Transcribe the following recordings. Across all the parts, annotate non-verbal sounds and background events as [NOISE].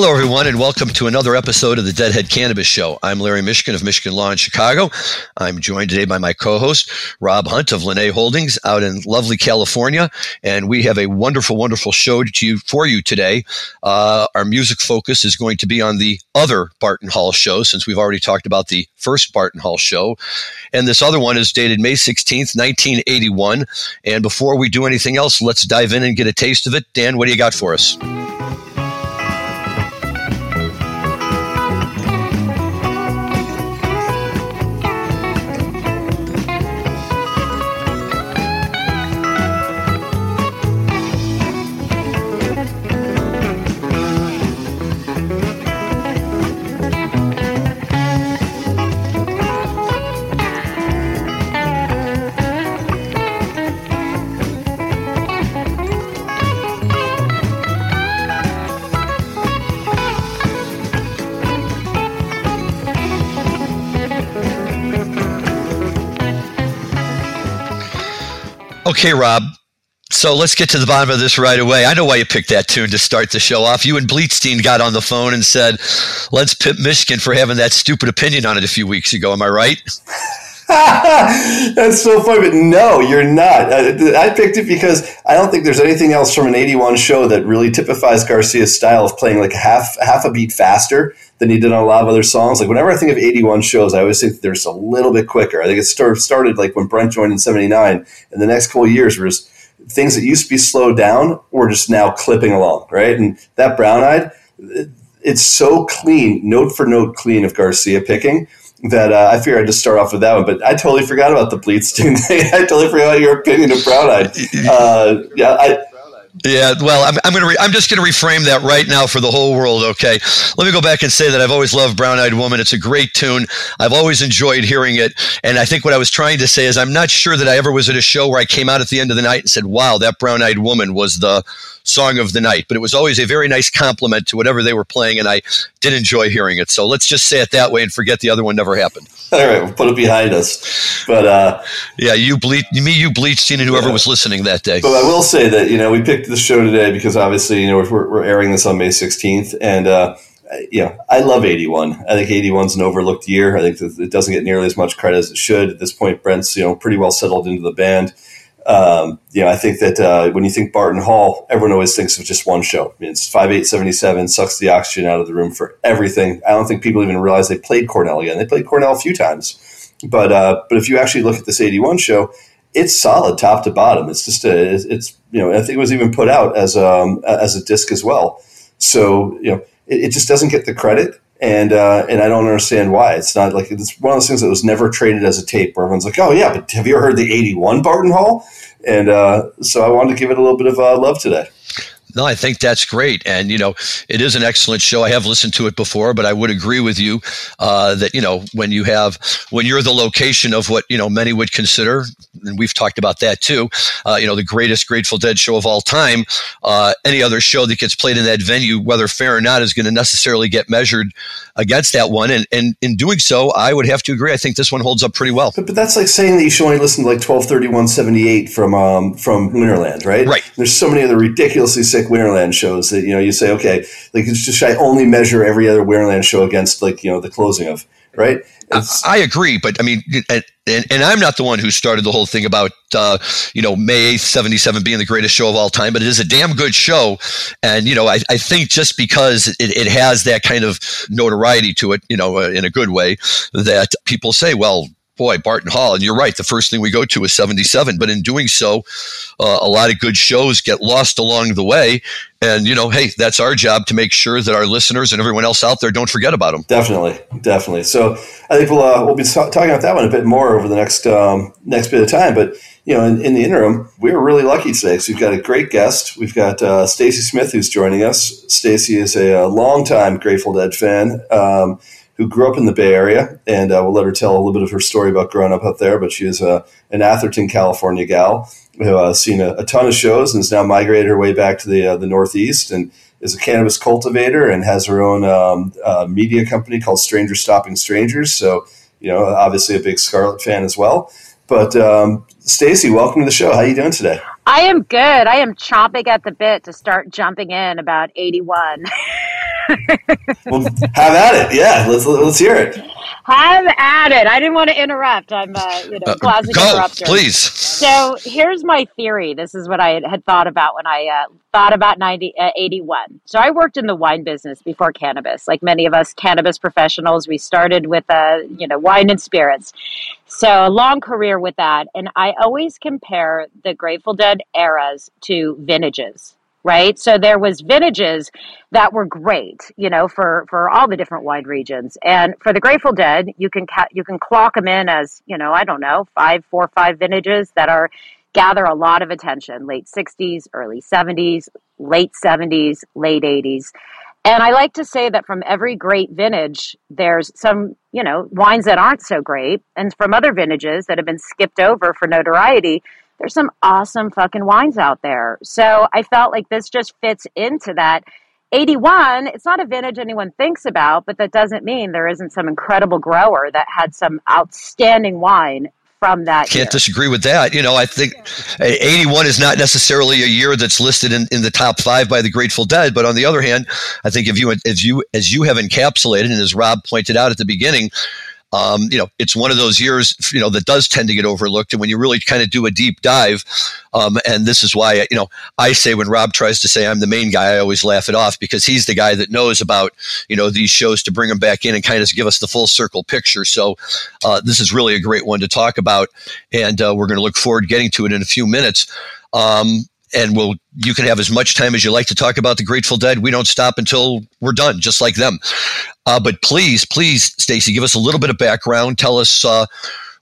Hello, everyone, and welcome to another episode of the Deadhead Cannabis Show. I'm Larry Mishkin of Michigan Law in Chicago. I'm joined today by my co-host, Rob Hunt of Lene Holdings out in lovely California. And we have a wonderful, wonderful show to you, for you today. Uh, our music focus is going to be on the other Barton Hall show, since we've already talked about the first Barton Hall show. And this other one is dated May 16th, 1981. And before we do anything else, let's dive in and get a taste of it. Dan, what do you got for us? Okay, Rob. So let's get to the bottom of this right away. I know why you picked that tune to start the show off. You and Bleetstein got on the phone and said, let's pit Mishkin for having that stupid opinion on it a few weeks ago. Am I right? [LAUGHS] [LAUGHS] That's so funny, but no, you're not. Uh, I picked it because I don't think there's anything else from an '81 show that really typifies Garcia's style of playing like half half a beat faster than he did on a lot of other songs. Like whenever I think of '81 shows, I always think there's a little bit quicker. I think it start, started like when Brent joined in '79, and the next couple years were just things that used to be slowed down were just now clipping along, right? And that Brown Eyed, it's so clean, note for note clean of Garcia picking that uh, I figured I'd just start off with that one. But I totally forgot about the Bleats [LAUGHS] thing. I totally forgot your opinion of Brown Eyed. Uh, yeah, I. Yeah, well, I'm, I'm going to re- I'm just going to reframe that right now for the whole world. Okay, let me go back and say that I've always loved Brown Eyed Woman. It's a great tune. I've always enjoyed hearing it, and I think what I was trying to say is I'm not sure that I ever was at a show where I came out at the end of the night and said, "Wow, that Brown Eyed Woman was the." Song of the night, but it was always a very nice compliment to whatever they were playing, and I did enjoy hearing it. So let's just say it that way and forget the other one never happened. [LAUGHS] All right, we'll put it behind us. But uh, yeah, you bleach me, you bleached and whoever yeah. was listening that day. But I will say that you know we picked the show today because obviously you know we're, we're airing this on May sixteenth, and uh, you know I love eighty one. I think eighty one's an overlooked year. I think it doesn't get nearly as much credit as it should. At this point, Brent's you know pretty well settled into the band. Um, you know, I think that uh, when you think Barton Hall, everyone always thinks of just one show. I mean, it's five eight seventy seven sucks the oxygen out of the room for everything. I don't think people even realize they played Cornell again. They played Cornell a few times, but uh, but if you actually look at this eighty one show, it's solid top to bottom. It's just a, it's you know I think it was even put out as um as a disc as well. So you know it, it just doesn't get the credit and uh, and I don't understand why. It's not like it's one of those things that was never traded as a tape where everyone's like, oh yeah, but have you ever heard the '81 Barton Hall? And uh, so I wanted to give it a little bit of uh, love today. No, I think that's great, and you know, it is an excellent show. I have listened to it before, but I would agree with you uh, that you know when you have when you're the location of what you know many would consider, and we've talked about that too. Uh, you know, the greatest Grateful Dead show of all time. Uh, any other show that gets played in that venue, whether fair or not, is going to necessarily get measured against that one. And, and in doing so, I would have to agree. I think this one holds up pretty well. But, but that's like saying that you should only listen to like twelve thirty one seventy eight from um, from Winterland, right? Right. There's so many other ridiculously sick Winterland shows that you know you say, okay, like it's just I only measure every other Winterland show against like you know the closing of right? I, I, agree, but I mean, and, and, I'm not the one who started the whole thing about uh, you know May 8th, 77 being the greatest show of all time, but it is a damn good show, and you know I, I think just because it, it has that kind of notoriety to it, you know, uh, in a good way, that people say, well, boy, Barton Hall. And you're right. The first thing we go to is 77. But in doing so, uh, a lot of good shows get lost along the way. And, you know, hey, that's our job to make sure that our listeners and everyone else out there don't forget about them. Definitely. Definitely. So I think we'll, uh, we'll be talking about that one a bit more over the next, um, next bit of time. But, you know, in, in, the interim, we're really lucky today. So we've got a great guest. We've got uh, Stacy Smith who's joining us. Stacy is a, a longtime Grateful Dead fan. Um, who grew up in the Bay Area, and uh, we'll let her tell a little bit of her story about growing up up there. But she is uh, an Atherton, California gal who has uh, seen a, a, ton of shows and has now migrated her way back to the uh, the Northeast and is a cannabis cultivator and has her own um, media company called Stranger Stopping Strangers. So you know, obviously a big Scarlet fan as well. But um, Stacy, welcome to the show. How are you doing today? I am good. I am chomping at the bit to start jumping in about 81. [LAUGHS] well, have at it. Yeah, let's let's hear it. Have at it. I didn't want to interrupt. I'm, uh, you know, uh, classic go, interrupter. please. So here's my theory. This is what I had thought about when I uh, thought about 90, uh, 81. So I worked in the wine business before cannabis. Like many of us cannabis professionals, we started with, uh, you know, wine and spirits. So a long career with that. And I always compare the Grateful Dead eras to vintages right? So there was vintages that were great, you know, for for all the different wine regions. And for the Grateful Dead, you can ca- you can clock them in as, you know, I don't know, five, four, five vintages that are gather a lot of attention. Late 60s, early 70s, late 70s, late 80s. And I like to say that from every great vintage, there's some, you know, wines that aren't so great. And from other vintages that have been skipped over for notoriety, there's some awesome fucking wines out there. So I felt like this just fits into that. 81, it's not a vintage anyone thinks about, but that doesn't mean there isn't some incredible grower that had some outstanding wine from that. Can't year. disagree with that. You know, I think 81 is not necessarily a year that's listed in, in the top five by the Grateful Dead, but on the other hand, I think if you as you as you have encapsulated and as Rob pointed out at the beginning, um, you know, it's one of those years, you know, that does tend to get overlooked. And when you really kind of do a deep dive, um, and this is why, you know, I say when Rob tries to say I'm the main guy, I always laugh it off because he's the guy that knows about, you know, these shows to bring them back in and kind of give us the full circle picture. So uh, this is really a great one to talk about. And uh, we're going to look forward to getting to it in a few minutes. Um, and we'll you can have as much time as you like to talk about the Grateful Dead. We don't stop until we're done, just like them. Uh, but please, please, Stacy, give us a little bit of background. Tell us uh,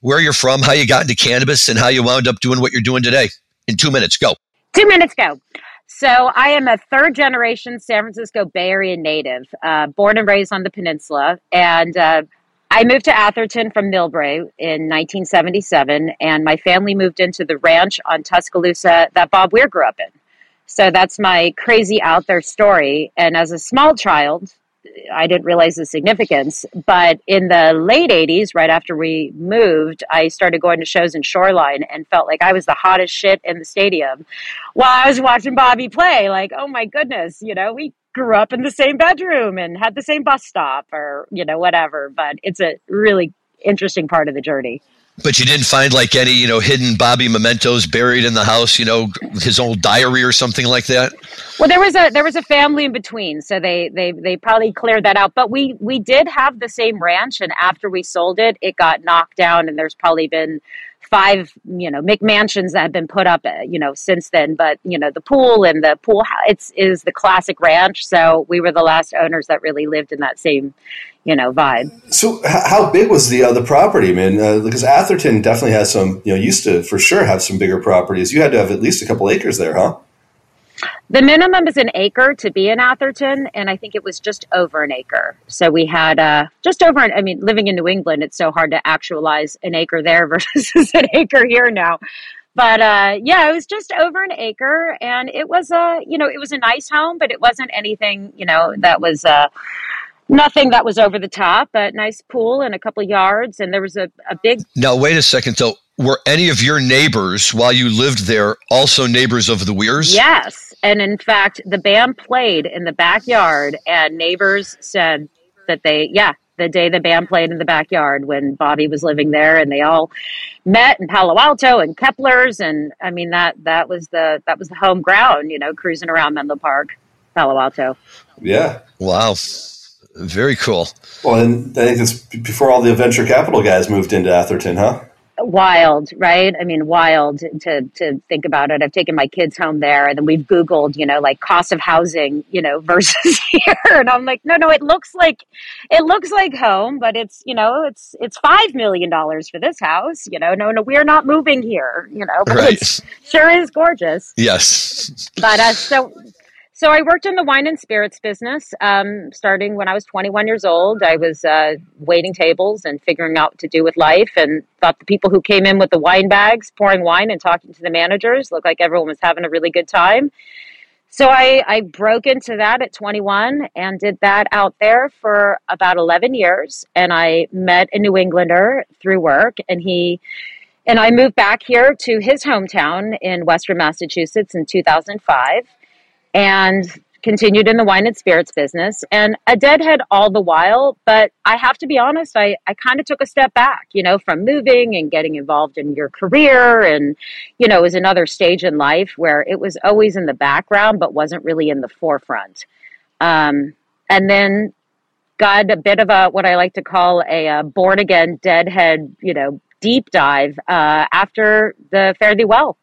where you're from, how you got into cannabis, and how you wound up doing what you're doing today. In two minutes, go. Two minutes, go. So I am a third generation San Francisco Bay Area native, uh, born and raised on the peninsula, and uh, I moved to Atherton from Millbrae in 1977, and my family moved into the ranch on Tuscaloosa that Bob Weir grew up in. So that's my crazy out there story. And as a small child, I didn't realize the significance. But in the late 80s, right after we moved, I started going to shows in Shoreline and felt like I was the hottest shit in the stadium while I was watching Bobby play. Like, oh my goodness, you know, we grew up in the same bedroom and had the same bus stop or, you know, whatever. But it's a really interesting part of the journey. But you didn't find like any, you know, hidden Bobby mementos buried in the house, you know, his old diary or something like that. Well, there was a there was a family in between, so they they they probably cleared that out. But we we did have the same ranch, and after we sold it, it got knocked down, and there's probably been five, you know, McMansions that have been put up, uh, you know, since then. But you know, the pool and the pool, house, it's is the classic ranch. So we were the last owners that really lived in that same, you know, vibe. So how big was the uh, the property, man? Uh, because Atherton definitely has some, you know, used to for sure have some bigger properties. You had to have at least a couple acres there, huh? The minimum is an acre to be in Atherton, and I think it was just over an acre. So we had uh, just over. An, I mean, living in New England, it's so hard to actualize an acre there [LAUGHS] versus an acre here now. But uh, yeah, it was just over an acre, and it was a you know it was a nice home, but it wasn't anything you know that was. Uh, nothing that was over the top, but nice pool and a couple yards, and there was a, a big. Now, wait a second, though. Were any of your neighbors while you lived there also neighbors of the Weirs? Yes. And in fact, the band played in the backyard, and neighbors said that they, yeah, the day the band played in the backyard when Bobby was living there, and they all met in Palo Alto and Kepler's, and I mean that that was the that was the home ground, you know, cruising around Menlo Park, Palo Alto. Yeah. Wow. Very cool. Well, and I think it's before all the venture capital guys moved into Atherton, huh? wild, right? I mean, wild to to think about it. I've taken my kids home there, and then we've Googled, you know, like cost of housing, you know, [LAUGHS] versus here, and I'm like, no, no, it looks like it looks like home, but it's you know, it's it's five million dollars for this house, you know. No, no, we're not moving here, you know. But right. it sure is gorgeous. Yes. But uh, so so I worked in the wine and spirits business um, starting when I was 21 years old. I was uh, waiting tables and figuring out what to do with life, and thought the people who came in with the wine bags, pouring wine and talking to the managers, looked like everyone was having a really good time. So I, I broke into that at 21 and did that out there for about 11 years. And I met a New Englander through work, and he and I moved back here to his hometown in Western Massachusetts in 2005 and continued in the wine and spirits business and a deadhead all the while. But I have to be honest, I, I kind of took a step back, you know, from moving and getting involved in your career. And, you know, it was another stage in life where it was always in the background, but wasn't really in the forefront. Um, and then got a bit of a, what I like to call a, a born again deadhead, you know, deep dive uh, after the Fare Thee Well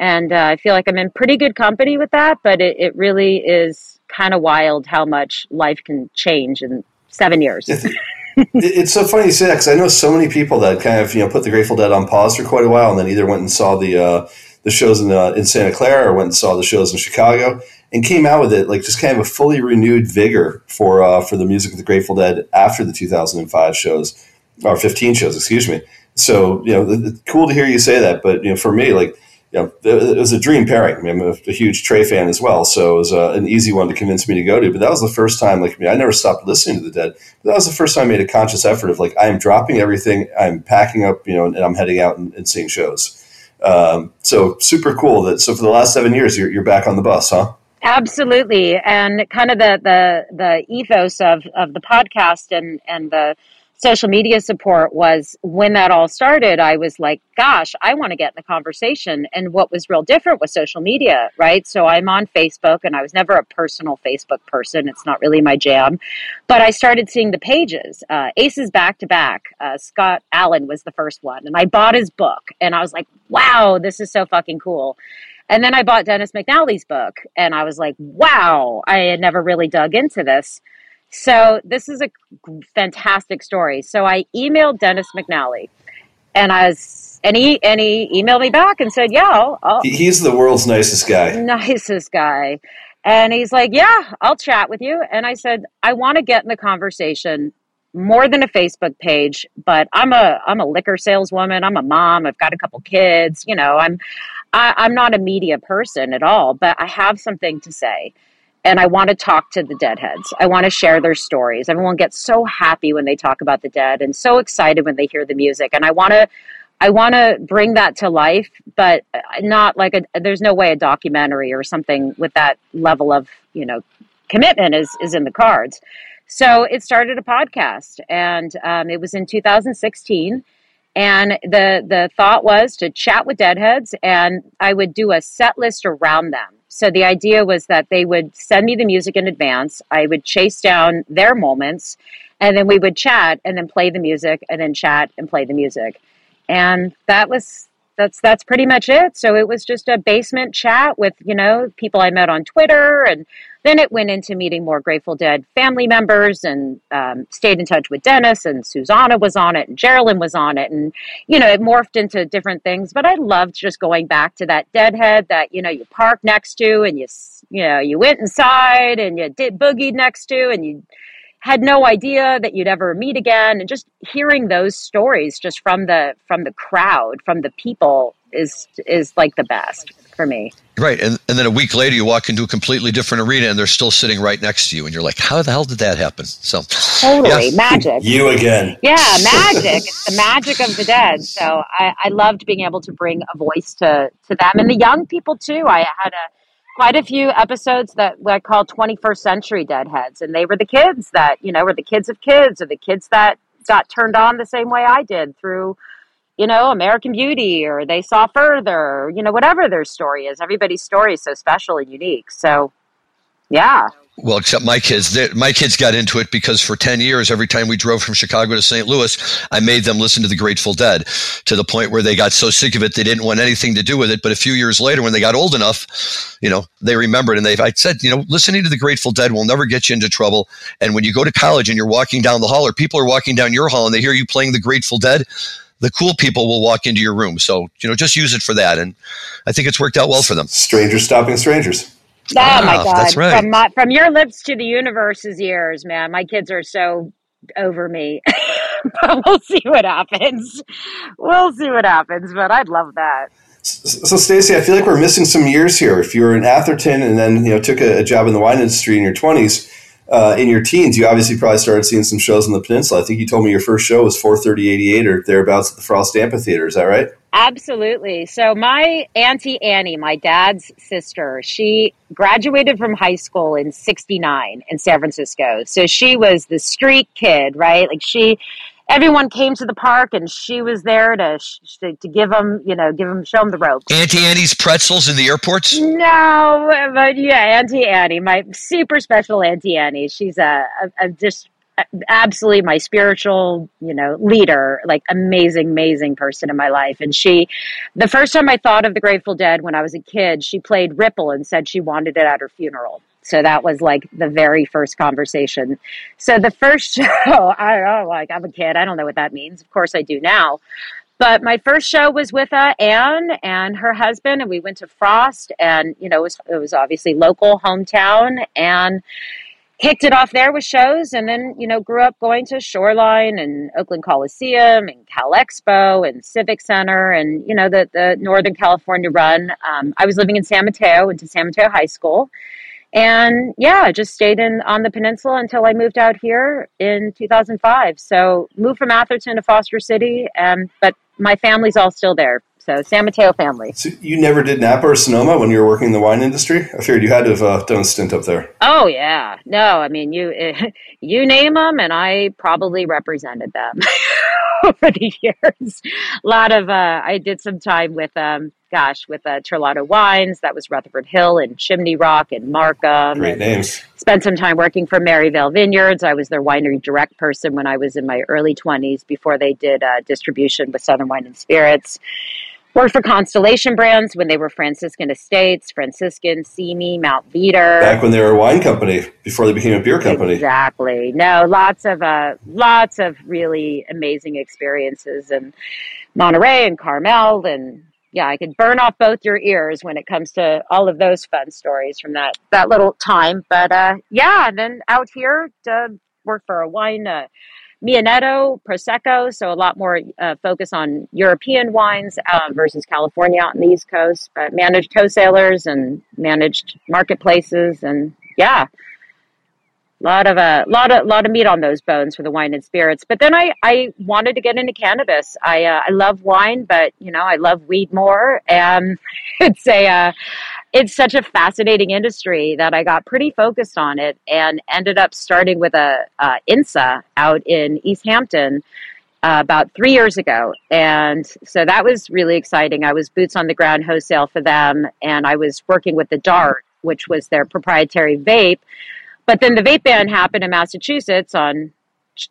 and uh, I feel like I'm in pretty good company with that. But it, it really is kind of wild how much life can change in seven years. [LAUGHS] it's so funny you say that because I know so many people that kind of you know put the Grateful Dead on pause for quite a while, and then either went and saw the uh, the shows in uh, in Santa Clara or went and saw the shows in Chicago, and came out with it like just kind of a fully renewed vigor for uh, for the music of the Grateful Dead after the 2005 shows or 15 shows, excuse me. So you know, cool to hear you say that, but you know, for me, like you know, it was a dream pairing. I I'm a, a huge Trey fan as well, so it was uh, an easy one to convince me to go to. But that was the first time, like, I, mean, I never stopped listening to the Dead. But that was the first time I made a conscious effort of like, I am dropping everything, I'm packing up, you know, and, I'm heading out and, and seeing shows. Um, so super cool that. So for the last seven years, you're, you're back on the bus, huh? Absolutely, and kind of the the the ethos of of the podcast and and the social media support was when that all started, I was like, gosh, I want to get in the conversation. And what was real different was social media, right? So I'm on Facebook and I was never a personal Facebook person. It's not really my jam. But I started seeing the pages. Uh, Aces back to back. Uh, Scott Allen was the first one. And I bought his book and I was like, wow, this is so fucking cool. And then I bought Dennis McNally's book and I was like, wow, I had never really dug into this. So this is a fantastic story. So I emailed Dennis McNally, and I was and he and he emailed me back and said, "Yeah, I'll, I'll, he's the world's nicest guy, [LAUGHS] nicest guy." And he's like, "Yeah, I'll chat with you." And I said, "I want to get in the conversation." more than a Facebook page, but I'm a I'm a liquor saleswoman. I'm a mom. I've got a couple kids. You know, I'm I, I'm not a media person at all, but I have something to say and I want to talk to the deadheads. I want to share their stories. Everyone gets so happy when they talk about the dead and so excited when they hear the music. And I want to I want to bring that to life, but not like a there's no way a documentary or something with that level of, you know, commitment is is in the cards. So it started a podcast and um, it was in 2016 and the the thought was to chat with deadheads and I would do a set list around them so the idea was that they would send me the music in advance. I would chase down their moments, and then we would chat and then play the music and then chat and play the music. And that was that's that's pretty much it. So it was just a basement chat with, you know, people I met on Twitter and then it went into meeting more Grateful Dead family members and um, stayed in touch with Dennis and Susana was on it and Geraldine was on it. And, you know, it morphed into different things. But I loved just going back to that deadhead that, you know, you parked next to and you, you know, you went inside and you did boogied next to and you had no idea that you'd ever meet again. And just hearing those stories just from the from the crowd from the people is is like the best for me. Right. And, and then a week later you walk into a completely different arena and they're still sitting right next to you and you're like how the hell did that happen? So totally. yeah. magic. You again. Yeah magic. It's the magic of the dead. So I, I loved being able to bring a voice to to them and the young people too. I had a quite a few episodes that I call 21st century deadheads. And they were the kids that, you know, were the kids of kids or the kids that got turned on the same way I did through, you know, American Beauty or they saw further, you know, whatever their story is. Everybody's story is so special and unique. So, yeah. Well, except my kids. My kids got into it because for 10 years, every time we drove from Chicago to St. Louis, I made them listen to the Grateful Dead to the point where they got so sick of it, they didn't want anything to do with it. But a few years later, when they got old enough, you know, they remembered and they, I said, you know, listening to the Grateful Dead will never get you into trouble. And when you go to college and you're walking down the hall or people are walking down your hall and they hear you playing the Grateful Dead, the cool people will walk into your room. So, you know, just use it for that. And I think it's worked out well for them. Strangers stopping strangers. Oh ah, my god! That's right. From my, from your lips to the universe's ears, man. My kids are so over me, [LAUGHS] but we'll see what happens. We'll see what happens. But I'd love that. So, Stacy, I feel like we're missing some years here. If you were in Atherton and then you know took a, a job in the wine industry in your twenties, uh, in your teens, you obviously probably started seeing some shows on the peninsula. I think you told me your first show was 43088 or thereabouts at the Frost Amphitheater. Is that right? Absolutely. So my auntie Annie, my dad's sister, she graduated from high school in 69 in San Francisco. So she was the street kid, right? Like she everyone came to the park and she was there to to, to give them, you know, give them show them the ropes. Auntie Annie's pretzels in the airports? No, but yeah, Auntie Annie, my super special Auntie Annie. She's a, a, a just absolutely my spiritual, you know, leader, like amazing, amazing person in my life. And she, the first time I thought of the Grateful Dead when I was a kid, she played Ripple and said she wanted it at her funeral. So that was like the very first conversation. So the first [LAUGHS] show, I don't like, I'm a kid. I don't know what that means. Of course I do now. But my first show was with uh, Anne and her husband, and we went to Frost, and you know it was it was obviously local hometown, and kicked it off there with shows and then you know grew up going to shoreline and oakland coliseum and cal expo and civic center and you know the, the northern california run. Um, i was living in san mateo went to san mateo high school. And yeah I just stayed in on the peninsula until i moved out here in 2005 so moved from atherton to foster city and but my family's all still there so San Mateo family. So you never did Napa or Sonoma when you were working in the wine industry? I figured you had to have uh, done a stint up there. Oh yeah, no, I mean you [LAUGHS] you name them, and I probably represented them [LAUGHS] over the years. A lot of uh, I did some time with um, gosh, with uh, Terlato Wines. That was Rutherford Hill and Chimney Rock and Markham. Great names. Spent some time working for Merryvale Vineyards. I was their winery direct person when I was in my early 20s before they did uh, distribution with Southern Wine and Spirits. Worked for Constellation Brands when they were Franciscan Estates, Franciscan, Simi, Mount Veeder. Back when they were a wine company before they became a beer company. Exactly. No, lots of uh, lots of really amazing experiences in Monterey and Carmel and yeah, I could burn off both your ears when it comes to all of those fun stories from that that little time. But uh, yeah, and then out here to work for a wine uh, Mionetto, Prosecco, so a lot more uh, focus on European wines uh, versus California on the East Coast, but managed wholesalers and managed marketplaces, and yeah, lot of a uh, lot of lot of meat on those bones for the wine and spirits. But then I I wanted to get into cannabis. I uh, I love wine, but you know I love weed more, and [LAUGHS] it's a uh, it's such a fascinating industry that I got pretty focused on it and ended up starting with a INSA out in East Hampton uh, about three years ago. And so that was really exciting. I was boots on the ground wholesale for them, and I was working with the DART, which was their proprietary vape. But then the vape ban happened in Massachusetts on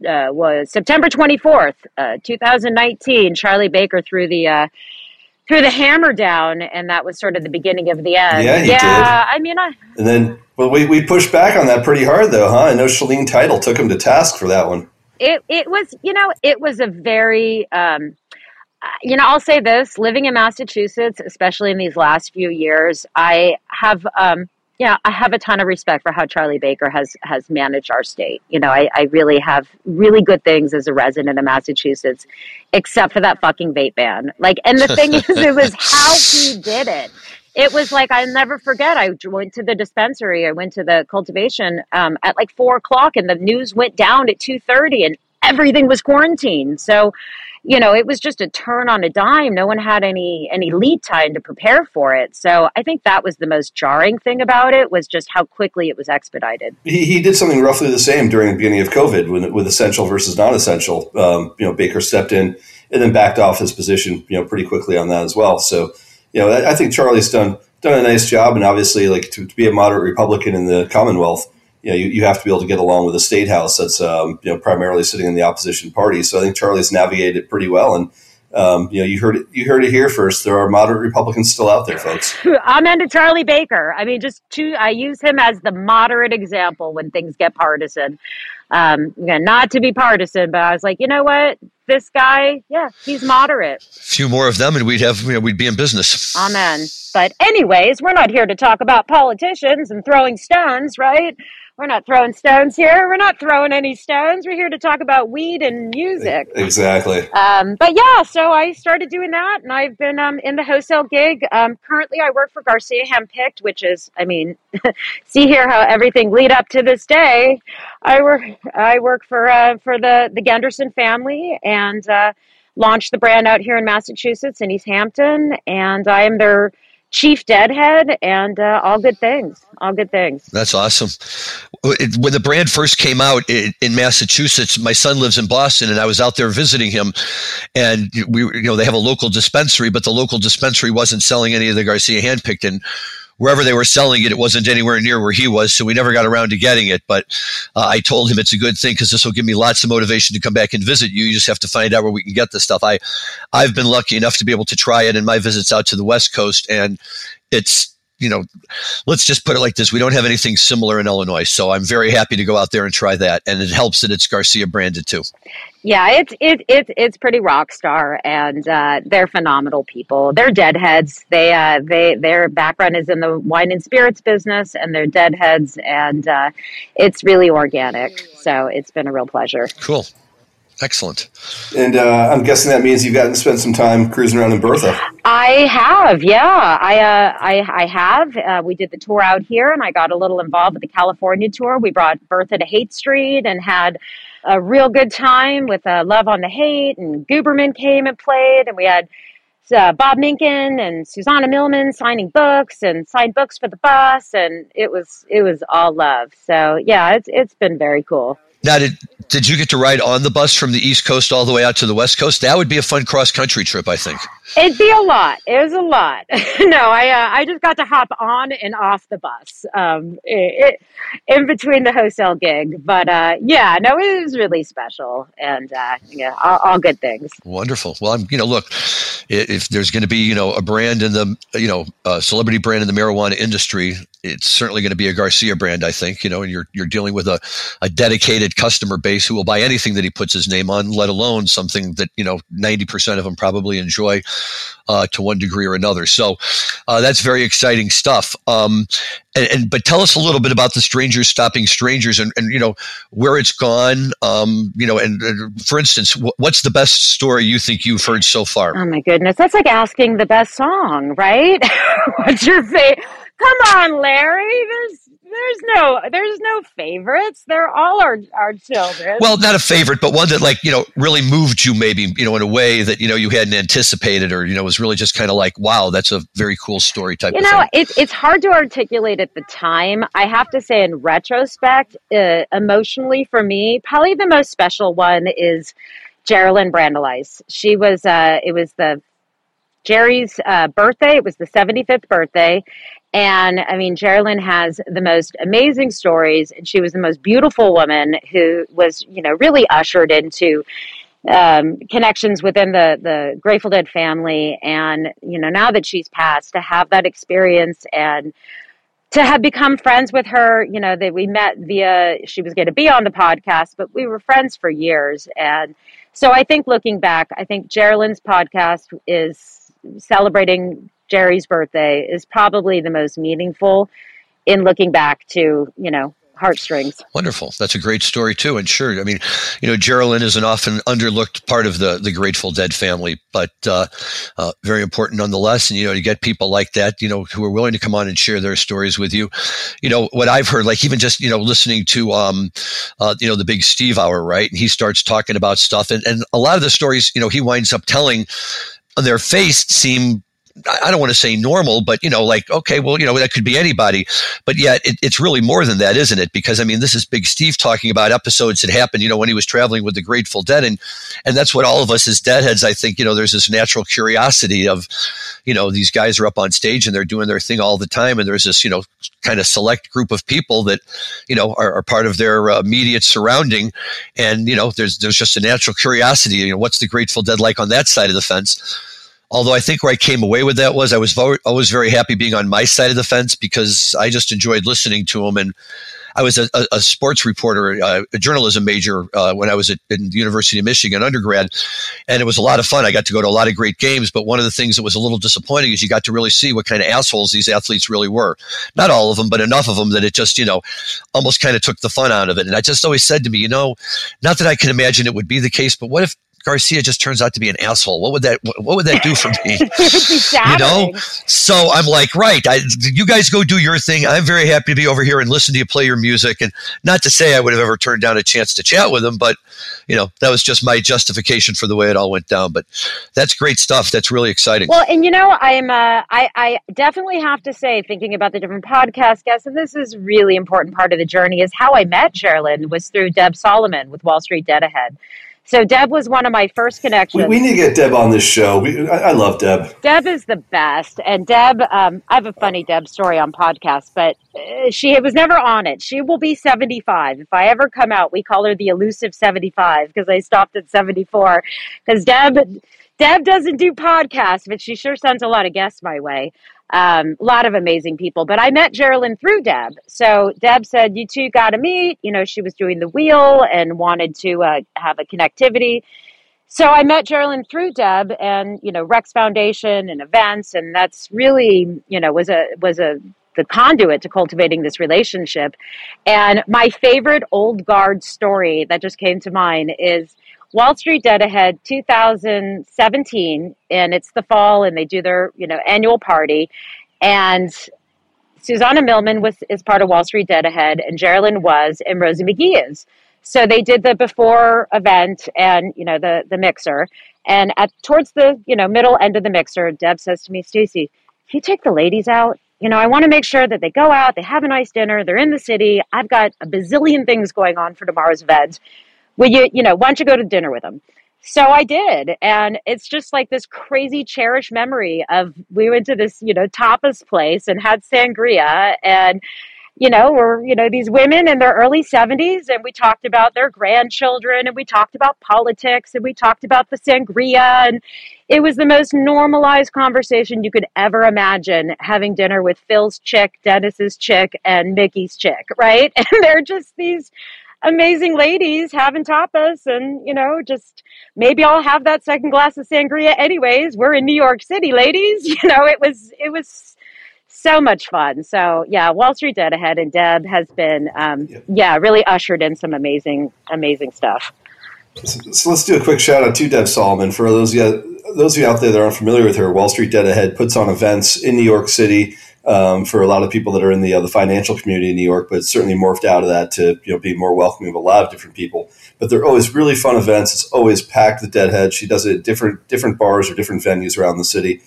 uh, was September 24th, uh, 2019. Charlie Baker threw the uh, threw the hammer down, and that was sort of the beginning of the end. Yeah, he yeah. Did. I mean, I. And then, well, we we pushed back on that pretty hard, though, huh? I know Shaleen Title took him to task for that one. It it was, you know, it was a very. Um, you know, I'll say this: living in Massachusetts, especially in these last few years, I have um, yeah, I have a ton of respect for how Charlie Baker has has managed our state. You know, I, I really have really good things as a resident of Massachusetts, except for that fucking vape ban. Like, and the thing is, it was how he did it. It was like I'll never forget. I went to the dispensary. I went to the cultivation um, at like four o'clock, and the news went down at two thirty, and everything was quarantined. So you know, it was just a turn on a dime. No one had any any lead time to prepare for it. So I think that was the most jarring thing about it was just how quickly it was expedited. He, he did something roughly the same during the beginning of COVID with, with essential versus non-essential. Um, you know, Baker stepped in and then backed off his position, you know, pretty quickly on that as well. So, you know, I, I think Charlie's done done a nice job, and obviously, like to, to be a moderate Republican in the Commonwealth you know, you, you have to be able to get along with a state house that's, um, you know, primarily sitting in the opposition party. So I think Charlie's navigated it pretty well. And, um, you know, you heard it, you heard it here first. There are moderate Republicans still out there, folks. [LAUGHS] I'm into Charlie Baker. I mean, just to, I use him as the moderate example when things get partisan. Um, again, not to be partisan, but I was like, you know what? This guy, yeah, he's moderate. A few more of them, and we'd have, you know, we'd be in business. Amen. But anyways, we're not here to talk about politicians and throwing stones, right? We're not throwing stones here. We're not throwing any stones. We're here to talk about weed and music. Exactly. Um, but yeah, so I started doing that, and I've been um, in the wholesale gig. Um, currently, I work for Garcia Handpicked, which is, I mean, [LAUGHS] see here how everything lead up to this day. I work, I work for uh, for the the Genderson family, and uh, launched the brand out here in Massachusetts in East Hampton, and I am their chief deadhead and uh, all good things all good things. That's awesome. When the brand first came out in massachusetts my son lives in boston and i was out there visiting him and we you know they have a local dispensary but the local dispensary wasn't selling any of the garcia handpicked. And wherever they were selling it, it wasn't anywhere near where he was. So we never got around to getting it. But uh, I told him it's a good thing because this will give me lots of motivation to come back and visit you. You just have to find out where we can get this stuff. I, I've been lucky enough to be able to try it in my visits out to the West Coast, and it's you know, let's just put it like this: we don't have anything similar in Illinois, so I'm very happy to go out there and try that, and it helps that it's Garcia branded too. Yeah, it's it, it it's pretty rock star, and uh, they're phenomenal people. They're deadheads. They uh, they their background is in the wine and spirits business, and they're deadheads, and uh, it's really organic. So it's been a real pleasure. Cool. Excellent. And uh, I'm guessing that means you've gotten to spend some time cruising around in Bertha. I have, yeah. I uh, I, I have. Uh, we did the tour out here, and I got a little involved with the California tour. We brought Bertha to Haight Street and had a real good time with uh, Love on the Haight, and Guberman came and played, and we had uh, Bob Minkin and Susana Millman signing books and signed books for the bus, and it was it was all love. So yeah, it's it's been very cool. Now, did did you get to ride on the bus from the East Coast all the way out to the West Coast? That would be a fun cross country trip, I think. It'd be a lot. It was a lot. [LAUGHS] no, I uh, I just got to hop on and off the bus um, it, it, in between the wholesale gig. But uh, yeah, no, it was really special, and uh, yeah, all, all, good things. Wonderful. Well, I'm you know look, if there's going to be you know a brand in the you know a celebrity brand in the marijuana industry, it's certainly going to be a Garcia brand, I think. You know, and you're you're dealing with a, a dedicated customer base who will buy anything that he puts his name on, let alone something that you know ninety percent of them probably enjoy uh, to one degree or another. So uh, that's very exciting stuff. Um, and, and, but tell us a little bit about the Strangers Stopping Strangers and, and you know where it's gone. Um, you know, and, and for instance, what's the best story you think you've heard so far? Oh my goodness, that's like asking the best song, right? [LAUGHS] what's your favorite? Come on, Larry. There's there's no there's no favorites. They're all our our children. Well, not a favorite, but one that like you know really moved you, maybe you know in a way that you know you hadn't anticipated, or you know was really just kind of like, wow, that's a very cool story type. You know, it's it's hard to articulate at the time. I have to say, in retrospect, uh, emotionally for me, probably the most special one is Geraldine Brandalize. She was uh, it was the Jerry's uh, birthday. It was the 75th birthday. And I mean, Geraldine has the most amazing stories, and she was the most beautiful woman who was, you know, really ushered into um, connections within the the Grateful Dead family. And you know, now that she's passed, to have that experience and to have become friends with her, you know, that we met via she was going to be on the podcast, but we were friends for years. And so I think looking back, I think Geraldine's podcast is celebrating Jerry's birthday is probably the most meaningful in looking back to, you know, heartstrings. Wonderful. That's a great story too. And sure, I mean, you know, Geraldine is an often underlooked part of the the Grateful Dead family, but uh, uh, very important nonetheless. And you know, to get people like that, you know, who are willing to come on and share their stories with you. You know, what I've heard, like even just you know, listening to um, uh, you know, the Big Steve Hour, right? And he starts talking about stuff, and and a lot of the stories, you know, he winds up telling on their face seem I don't want to say normal, but you know, like okay, well, you know, that could be anybody, but yet it, it's really more than that, isn't it? Because I mean, this is Big Steve talking about episodes that happened, you know, when he was traveling with the Grateful Dead, and and that's what all of us as deadheads, I think, you know, there's this natural curiosity of, you know, these guys are up on stage and they're doing their thing all the time, and there's this, you know, kind of select group of people that, you know, are, are part of their uh, immediate surrounding, and you know, there's there's just a natural curiosity, you know, what's the Grateful Dead like on that side of the fence? Although I think where I came away with that was I was always very happy being on my side of the fence because I just enjoyed listening to them. And I was a, a sports reporter, uh, a journalism major uh, when I was at in the University of Michigan undergrad, and it was a lot of fun. I got to go to a lot of great games, but one of the things that was a little disappointing is you got to really see what kind of assholes these athletes really were. Not all of them, but enough of them that it just you know almost kind of took the fun out of it. And I just always said to me, you know, not that I can imagine it would be the case, but what if Garcia just turns out to be an asshole? What would that What would that do for me? [LAUGHS] you know. So I'm like, right. I, you guys go do your thing. I'm very happy to be over here and listen to you play your music. And not to say I would have ever turned down a chance to chat with them, but you know that was just my justification for the way it all went down. But that's great stuff. That's really exciting. Well, and you know, I'm uh, I I definitely have to say, thinking about the different podcast guests, and this is really important part of the journey is how I met Sherilyn was through Deb Solomon with Wall Street Dead Ahead. So Deb was one of my first connections. We, we need to get Deb on this show. We, I, I, love Deb. Deb is the best, and Deb. Um, I have a funny Deb story on podcast, but uh, she was never on it. She will be seventy five if I ever come out. We call her the elusive seventy five because I stopped at seventy four. Because Deb, Deb doesn't do podcasts, but she sure sends a lot of guests my way. Um, a lot of amazing people. But I met Sherilyn through Deb. So Deb said, You two got to meet. You know, she was doing the wheel and wanted to uh, have a connectivity. So I met Sherilyn through Deb and, you know, Rex Foundation and events. And that's really, you know, was a, was a, the conduit to cultivating this relationship. And my favorite old guard story that just came to mind is Wall Street Dead Ahead 2017, and it's the fall, and they do their you know annual party, and Susana Millman was is part of Wall Street Dead Ahead, and Sherilyn was, and Rosie McGee is. So they did the before event and you know the the mixer, and at towards the you know middle end of the mixer, Deb says to me, Stacy, can you take the ladies out? You know, I want to make sure that they go out, they have a nice dinner, they're in the city. I've got a bazillion things going on for tomorrow's event will you, you know, why don't you go to dinner with them? So I did. And it's just like this crazy cherished memory of we went to this, you know, tapas place and had sangria and you know, were, you know, these women in their early 70s and we talked about their grandchildren and we talked about politics and we talked about the sangria and it was the most normalized conversation you could ever imagine having dinner with Phil's chick, Dennis's chick, and Mickey's chick, right? [LAUGHS] And they're just these amazing ladies having tapas and, you know, just maybe I'll have that second glass of sangria anyways. We're in New York City, ladies. [LAUGHS] You know, it was, it was so much fun. So yeah, Wall Street Dead Ahead and Deb has been, um, yeah, really ushered in some amazing, amazing stuff. So let's do a quick shout out to Deb Solomon for those of you, those of you out there that aren't familiar with her. Wall Street Dead Ahead puts on events in New York City um, for a lot of people that are in the uh, the financial community in New York, but certainly morphed out of that to you know be more welcoming of a lot of different people. But they're always really fun events. It's always packed with Deadhead. She does it at different different bars or different venues around the city.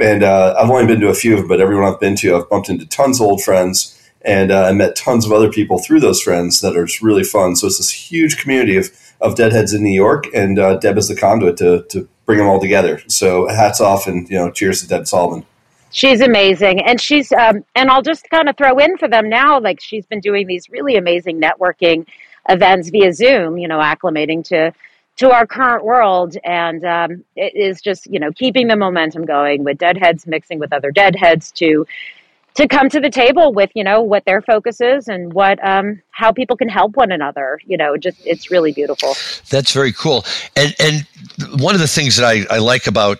And uh, I've only been to a few of them, but everyone I've been to, I've bumped into tons of old friends and uh, I met tons of other people through those friends that are really fun. So it's this huge community of, of deadheads in New York, and uh, Deb is the conduit to, to bring them all together. So hats off, and you know, cheers to Deb Solomon. She's amazing, and she's um, and I'll just kind of throw in for them now. Like she's been doing these really amazing networking events via Zoom. You know, acclimating to to our current world, and um, it is just you know keeping the momentum going with deadheads mixing with other deadheads to to come to the table with you know what their focus is and what um, how people can help one another you know just it's really beautiful that's very cool and and one of the things that i, I like about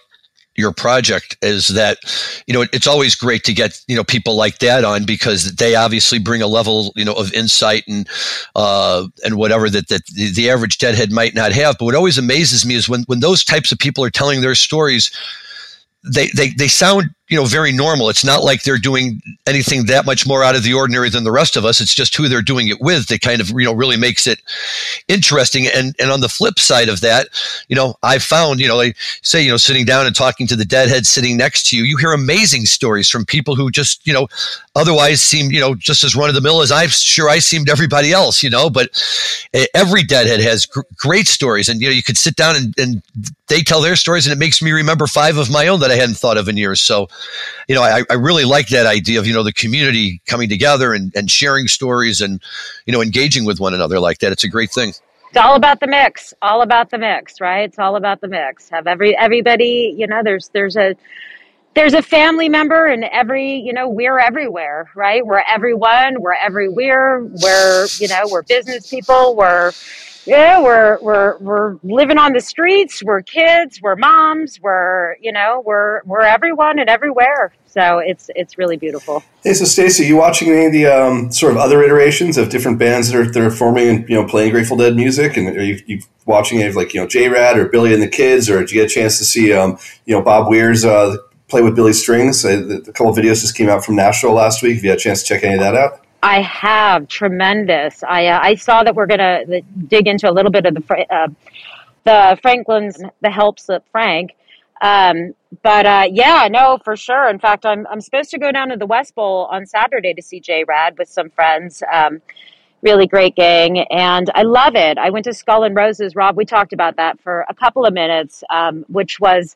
your project is that you know it's always great to get you know people like that on because they obviously bring a level you know of insight and uh, and whatever that that the average deadhead might not have. But what always amazes me is when when those types of people are telling their stories, they they they sound you know very normal. It's not like they're doing anything that much more out of the ordinary than the rest of us. It's just who they're doing it with that kind of you know really makes it interesting. And and on the flip side of that you know i found you know like say you know sitting down and talking to the deadhead sitting next to you you hear amazing stories from people who just you know otherwise seem you know just as run of the mill as i'm sure i seemed everybody else you know but every deadhead has gr- great stories. And you know you could sit down and, and they tell their stories and it makes me remember five of my own that i hadn't thought of in years. So you know, I, I really like that idea of, you know, the community coming together and, and sharing stories and, you know, engaging with one another like that. It's a great thing. It's all about the mix, all about the mix, right? It's all about the mix. Have every, everybody, you know, there's, there's a, there's a family member in every you know we're everywhere right we're everyone we're everywhere we're you know we're business people we're yeah we're we're we're living on the streets. We're kids. We're moms. We're you know we're we're everyone and everywhere. So it's it's really beautiful. Hey so stacy you watching any of the um, sort of other iterations of different bands that are that are forming and you know playing grateful dead music? And are you, you watching any of like you know j-rad or billy and the kids? Or did you get a chance to see um, you know bob weir's uh, play with billy strings? A, a couple of videos just came out from nashville last week. If you had a chance to check any of that out I have tremendous. I uh, I saw that we're going to dig into a little bit of the uh, the Franklin's the Help Slip Frank. Um, but uh, yeah, no, for sure. In fact, I'm I'm supposed to go down to the West Bowl on Saturday to see JRAD with some friends. Um, really great gang, and I love it. I went to Skull and Roses. Rob, we talked about that for a couple of minutes, um, which was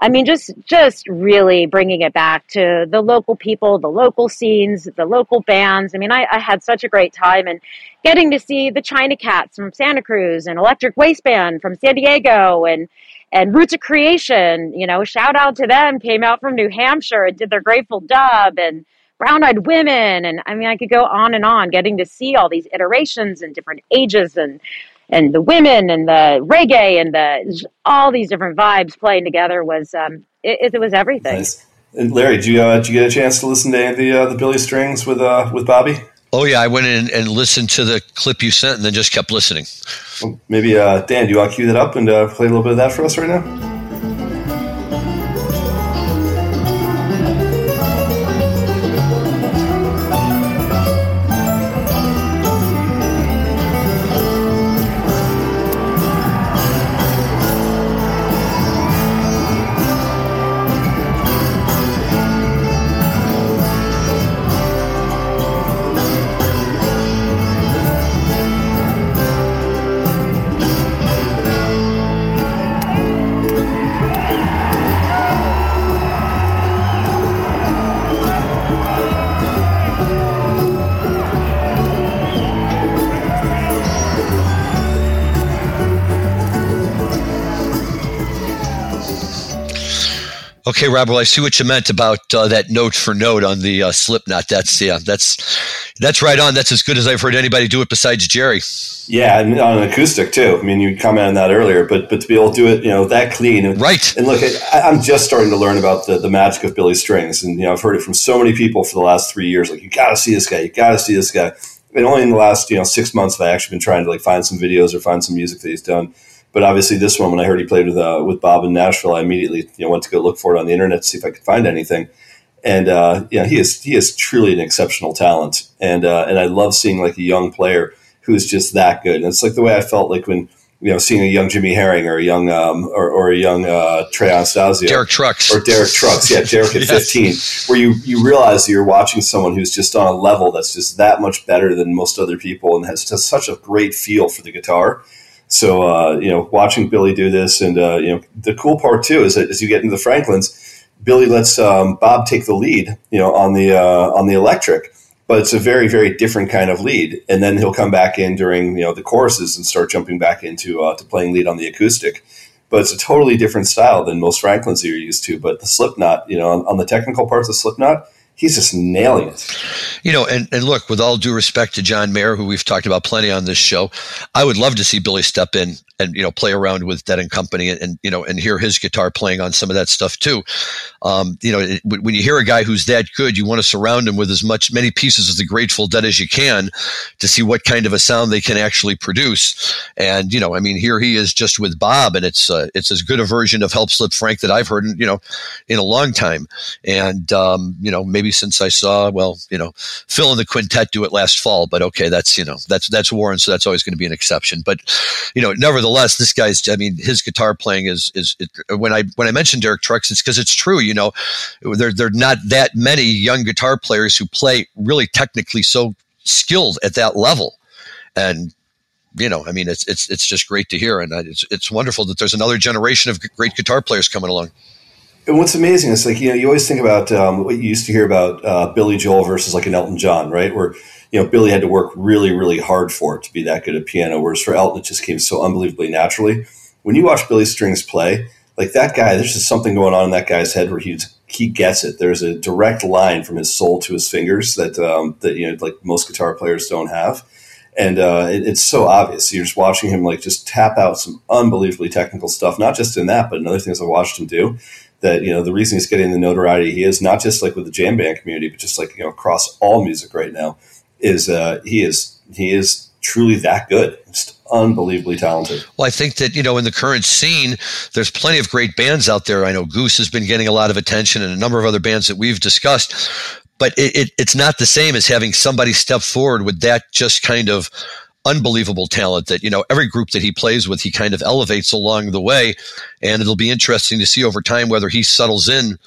I mean, just just really bringing it back to the local people, the local scenes, the local bands. I mean, I, I had such a great time and getting to see the China Cats from Santa Cruz and Electric Waste Band from San Diego and and Roots of Creation. You know, shout out to them. Came out from New Hampshire and did their Grateful Dub and Brown Eyed Women. And I mean, I could go on and on, getting to see all these iterations and different ages and and the women and the reggae and the all these different vibes playing together was um, it, it was everything. Nice. And Larry, did you uh, did you get a chance to listen to the uh, the Billy Strings with uh, with Bobby? Oh yeah, I went in and listened to the clip you sent, and then just kept listening. Well, maybe uh, Dan, do you want to cue that up and uh, play a little bit of that for us right now? Okay, Rob. Well, I see what you meant about uh, that note for note on the uh, Slipknot. That's yeah, that's that's right on. That's as good as I've heard anybody do it besides Jerry. Yeah, and on an acoustic too. I mean, you commented on that earlier, but but to be able to do it, you know, that clean, and, right? And look, I, I'm just starting to learn about the, the magic of Billy Strings, and you know, I've heard it from so many people for the last three years. Like, you got to see this guy. You got to see this guy. And only in the last you know six months have I actually been trying to like find some videos or find some music that he's done. But obviously, this one, when I heard he played with uh, with Bob in Nashville, I immediately you know went to go look for it on the internet to see if I could find anything. And uh, yeah, he is he is truly an exceptional talent, and uh, and I love seeing like a young player who's just that good. And it's like the way I felt like when you know seeing a young Jimmy Herring or a young um, or, or a young uh, Trey Anastasio, Derek Trucks or Derek Trucks, yeah, Derek at [LAUGHS] yes. fifteen, where you you realize that you're watching someone who's just on a level that's just that much better than most other people and has just such a great feel for the guitar so uh, you know, watching Billy do this, and uh, you know, the cool part too is that as you get into the Franklins, Billy lets um, Bob take the lead, you know, on the uh, on the electric, but it's a very very different kind of lead, and then he'll come back in during you know the choruses and start jumping back into uh, to playing lead on the acoustic. But it's a totally different style than most Franklins you're used to. But the Slipknot, you know, on, on the technical parts of Slipknot, he's just nailing it. You know, and, and look, with all due respect to John Mayer, who we've talked about plenty on this show, I would love to see Billy step in and you know play around with Dead and Company and, and, you know and hear his guitar playing on some of that stuff too. Um, you know, it, when you hear a guy who's that good, you want to surround him with as much many pieces of the Grateful Dead as you can to see what kind of a sound they can actually produce. And you know, I mean, here he is just with Bob, and it's uh, it's as good a version of Help Slip Frank that I've heard, in, you know, in a long time. And um, you know, maybe since I saw well, you know, Phil and the Quintet do it last fall, but okay, that's you know that's that's Warren, so that's always going to be an exception. But you know, nevertheless nevertheless, this guy's, I mean, his guitar playing is, is, it, when I, when I mentioned Derek Trucks, it's because it's true, you know, there, there are not that many young guitar players who play really technically so skilled at that level. And, you know, I mean, it's, it's, it's just great to hear. And it's, it's wonderful that there's another generation of great guitar players coming along. And what's amazing is like you know you always think about um, what you used to hear about uh, Billy Joel versus like an Elton John, right? Where you know, Billy had to work really, really hard for it to be that good at piano, whereas for Elton, it just came so unbelievably naturally. When you watch Billy Strings play, like that guy, there's just something going on in that guy's head where he's he gets it. There's a direct line from his soul to his fingers that um, that you know like most guitar players don't have, and uh, it, it's so obvious. You're just watching him like just tap out some unbelievably technical stuff, not just in that, but in other things I watched him do. That you know the reason he's getting the notoriety he is, not just like with the jam band community, but just like you know across all music right now, is uh, he is he is truly that good. Just unbelievably talented. Well, I think that, you know, in the current scene, there's plenty of great bands out there. I know Goose has been getting a lot of attention and a number of other bands that we've discussed, but it, it, it's not the same as having somebody step forward with that just kind of unbelievable talent that, you know, every group that he plays with, he kind of elevates along the way. And it'll be interesting to see over time whether he settles in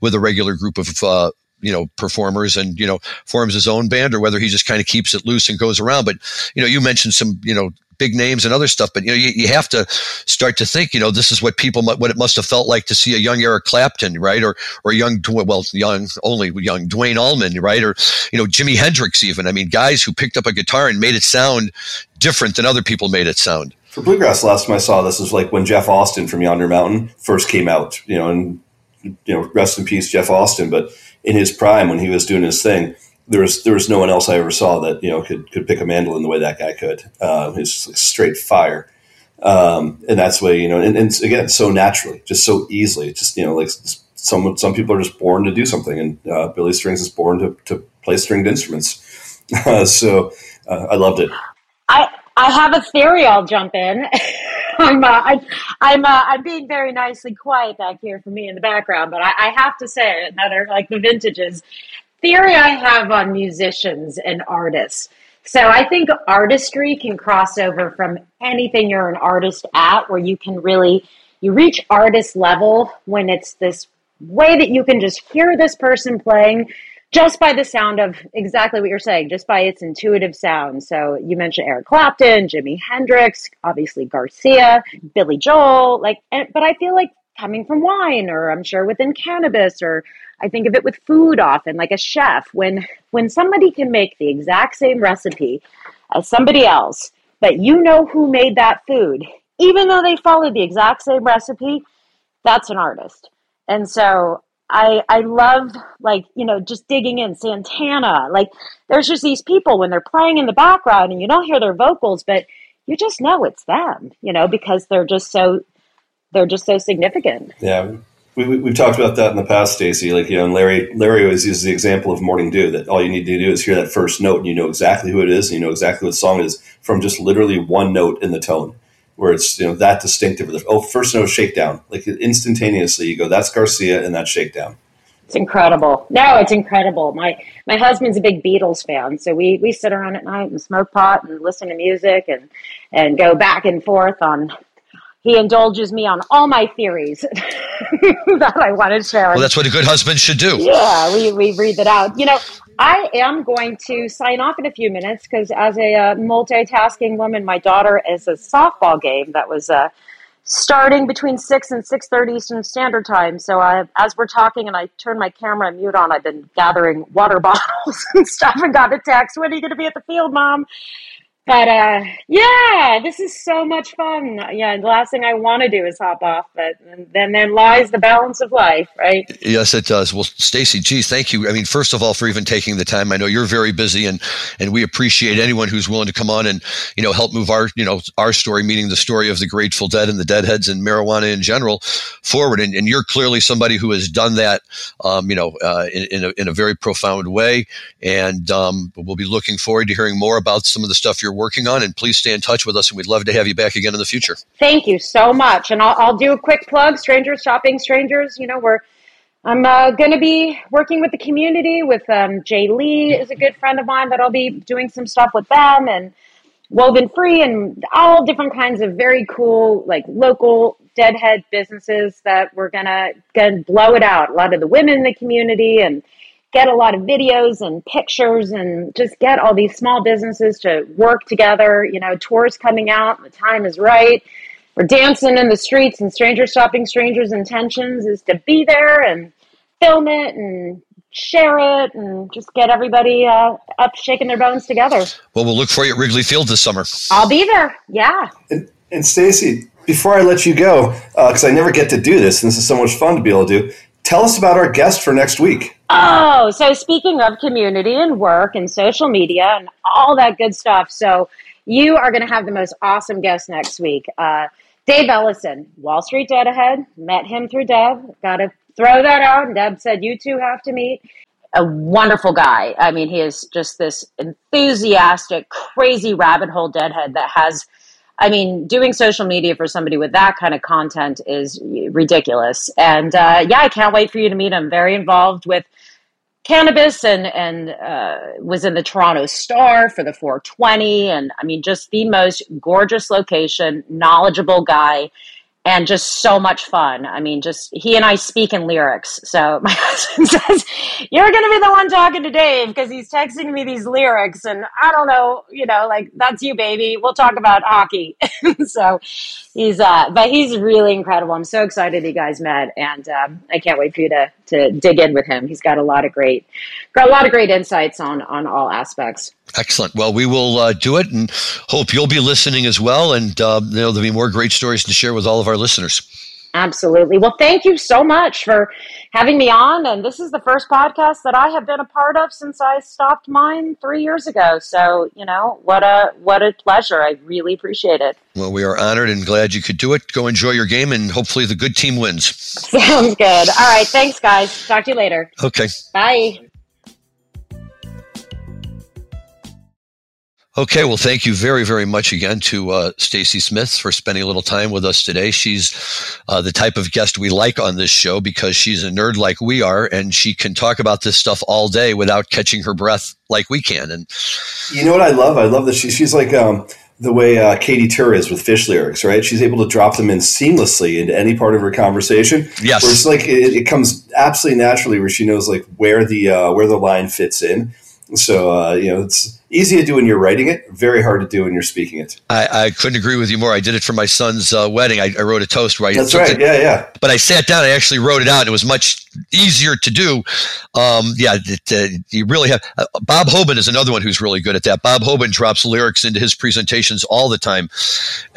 with a regular group of uh, you know performers and you know forms his own band or whether he just kind of keeps it loose and goes around but you know you mentioned some you know big names and other stuff but you know you, you have to start to think you know this is what people what it must have felt like to see a young Eric Clapton right? Or or young well young only young Duane Allman right? Or you know Jimi Hendrix even. I mean guys who picked up a guitar and made it sound different than other people made it sound. For bluegrass last time I saw this was like when Jeff Austin from Yonder Mountain first came out you know and you know rest in peace Jeff Austin but in his prime when he was doing his thing, there was there was no one else I ever saw that you know could could pick a mandolin the way that guy could. Uh, he's like straight fire, um, and that's way you know. And, and, again, so naturally, just so easily. Just you know, like some some people are just born to do something, and uh, Billy Strings is born to to play stringed instruments. [LAUGHS] so uh, I loved it. I I have a theory. I'll jump in. [LAUGHS] I'm uh, I, I'm uh, I'm being very nicely quiet back here for me in the background, but I, I have to say another like the vintages theory I have on musicians and artists. So I think artistry can cross over from anything you're an artist at, where you can really you reach artist level when it's this way that you can just hear this person playing just by the sound of exactly what you're saying, just by its intuitive sound. So you mentioned Eric Clapton, Jimi Hendrix, obviously Garcia, Billy Joel, like, but I feel like coming from wine, or I'm sure within cannabis, or I think of it with food often, like a chef. When when somebody can make the exact same recipe as somebody else, but you know who made that food, even though they followed the exact same recipe, that's an artist. And so I I love like you know just digging in Santana like there's just these people when they're playing in the background and you don't hear their vocals but you just know it's them you know because they're just so they're just so significant. Yeah, we, we, have talked about that in the past, Stacy. Like you know, and Larry Larry always uses the example of Morning Dew that all you need to do is hear that first note and you know exactly who it is and you know exactly what song it is from just literally one note in the tone where it's you know that distinctive. Oh, first note shakedown, like instantaneously you go, that's Garcia and that's shakedown. It's incredible. No, it's incredible. My my husband's a big Beatles fan, so we we sit around at night and smoke pot and listen to music and and go back and forth on. He indulges me on all my theories [LAUGHS] that I want to share. Well, that's what a good husband should do. Yeah, we, we read it out. You know, I am going to sign off in a few minutes because, as a uh, multitasking woman, my daughter is a softball game that was uh, starting between six and six thirty Eastern Standard Time. So, I, as we're talking, and I turn my camera mute on, I've been gathering water [LAUGHS] bottles and stuff, and got a text. When are you going to be at the field, Mom? But uh, yeah, this is so much fun. Yeah, the last thing I want to do is hop off, but then then lies the balance of life, right? Yes, it does. Well, Stacy, geez, thank you. I mean, first of all, for even taking the time. I know you're very busy, and and we appreciate anyone who's willing to come on and you know help move our you know our story, meaning the story of the Grateful Dead and the Deadheads and marijuana in general, forward. And, and you're clearly somebody who has done that, um, you know, uh, in in a, in a very profound way. And um, we'll be looking forward to hearing more about some of the stuff you're working on. And please stay in touch with us, and we'd love to have you back again in the future. Thank you so much. And I'll, I'll do a quick plug Strangers Shopping Strangers. You know, we're I'm uh, going to be working with the community. With um, Jay Lee is a good friend of mine that I'll be doing some stuff with them and Woven Free and all different kinds of very cool like local deadhead businesses that we're gonna gonna blow it out. A lot of the women in the community and get a lot of videos and pictures and just get all these small businesses to work together. You know, tours coming out, the time is right. We're dancing in the streets and strangers shopping strangers' intentions is to be there and film it and share it and just get everybody uh, up shaking their bones together. Well, we'll look for you at Wrigley Field this summer. I'll be there. Yeah. And, and Stacy, before I let you go, because uh, I never get to do this, and this is so much fun to be able to do, tell us about our guest for next week. Oh, so speaking of community and work and social media and all that good stuff, so you are going to have the most awesome guest next week. Uh, Dave Ellison, Wall Street Dead ahead. Met him through Deb. Got to throw that out. And Deb said, You two have to meet. A wonderful guy. I mean, he is just this enthusiastic, crazy rabbit hole deadhead that has I mean, doing social media for somebody with that kind of content is ridiculous. And uh, yeah, I can't wait for you to meet him. Very involved with cannabis and and uh, was in the Toronto Star for the 420. And I mean, just the most gorgeous location, knowledgeable guy and just so much fun. I mean, just he and I speak in lyrics. So [LAUGHS] my husband says, You're going to be the one talking to Dave because he's texting me these lyrics. And I don't know, you know, like, that's you, baby. We'll talk about hockey. [LAUGHS] so he's, uh, but he's really incredible. I'm so excited you guys met. And um, I can't wait for you to, to dig in with him. He's got a lot of great, got a lot of great insights on, on all aspects. Excellent. Well, we will uh, do it and hope you'll be listening as well. And uh, you know, there'll be more great stories to share with all of our listeners. Absolutely. Well, thank you so much for having me on. And this is the first podcast that I have been a part of since I stopped mine three years ago. So, you know, what a what a pleasure. I really appreciate it. Well, we are honored and glad you could do it. Go enjoy your game, and hopefully the good team wins. [LAUGHS] Sounds good. All right. Thanks, guys. Talk to you later. Okay. Bye. Okay, well, thank you very, very much again to uh, Stacy Smith for spending a little time with us today. She's uh, the type of guest we like on this show because she's a nerd like we are, and she can talk about this stuff all day without catching her breath like we can. And you know what I love? I love that she, she's like um, the way uh, Katy Tur is with Phish lyrics, right? She's able to drop them in seamlessly into any part of her conversation. Yes, where it's like it, it comes absolutely naturally, where she knows like where the uh, where the line fits in. So uh, you know it's easy to do when you're writing it, very hard to do when you're speaking it. I, I couldn't agree with you more. I did it for my son's uh, wedding. I, I, wrote a toast right. That's right. It, yeah, yeah. But I sat down. I actually wrote it out. It was much easier to do. Um, yeah, it, uh, you really have. Uh, Bob Hoban is another one who's really good at that. Bob Hoban drops lyrics into his presentations all the time.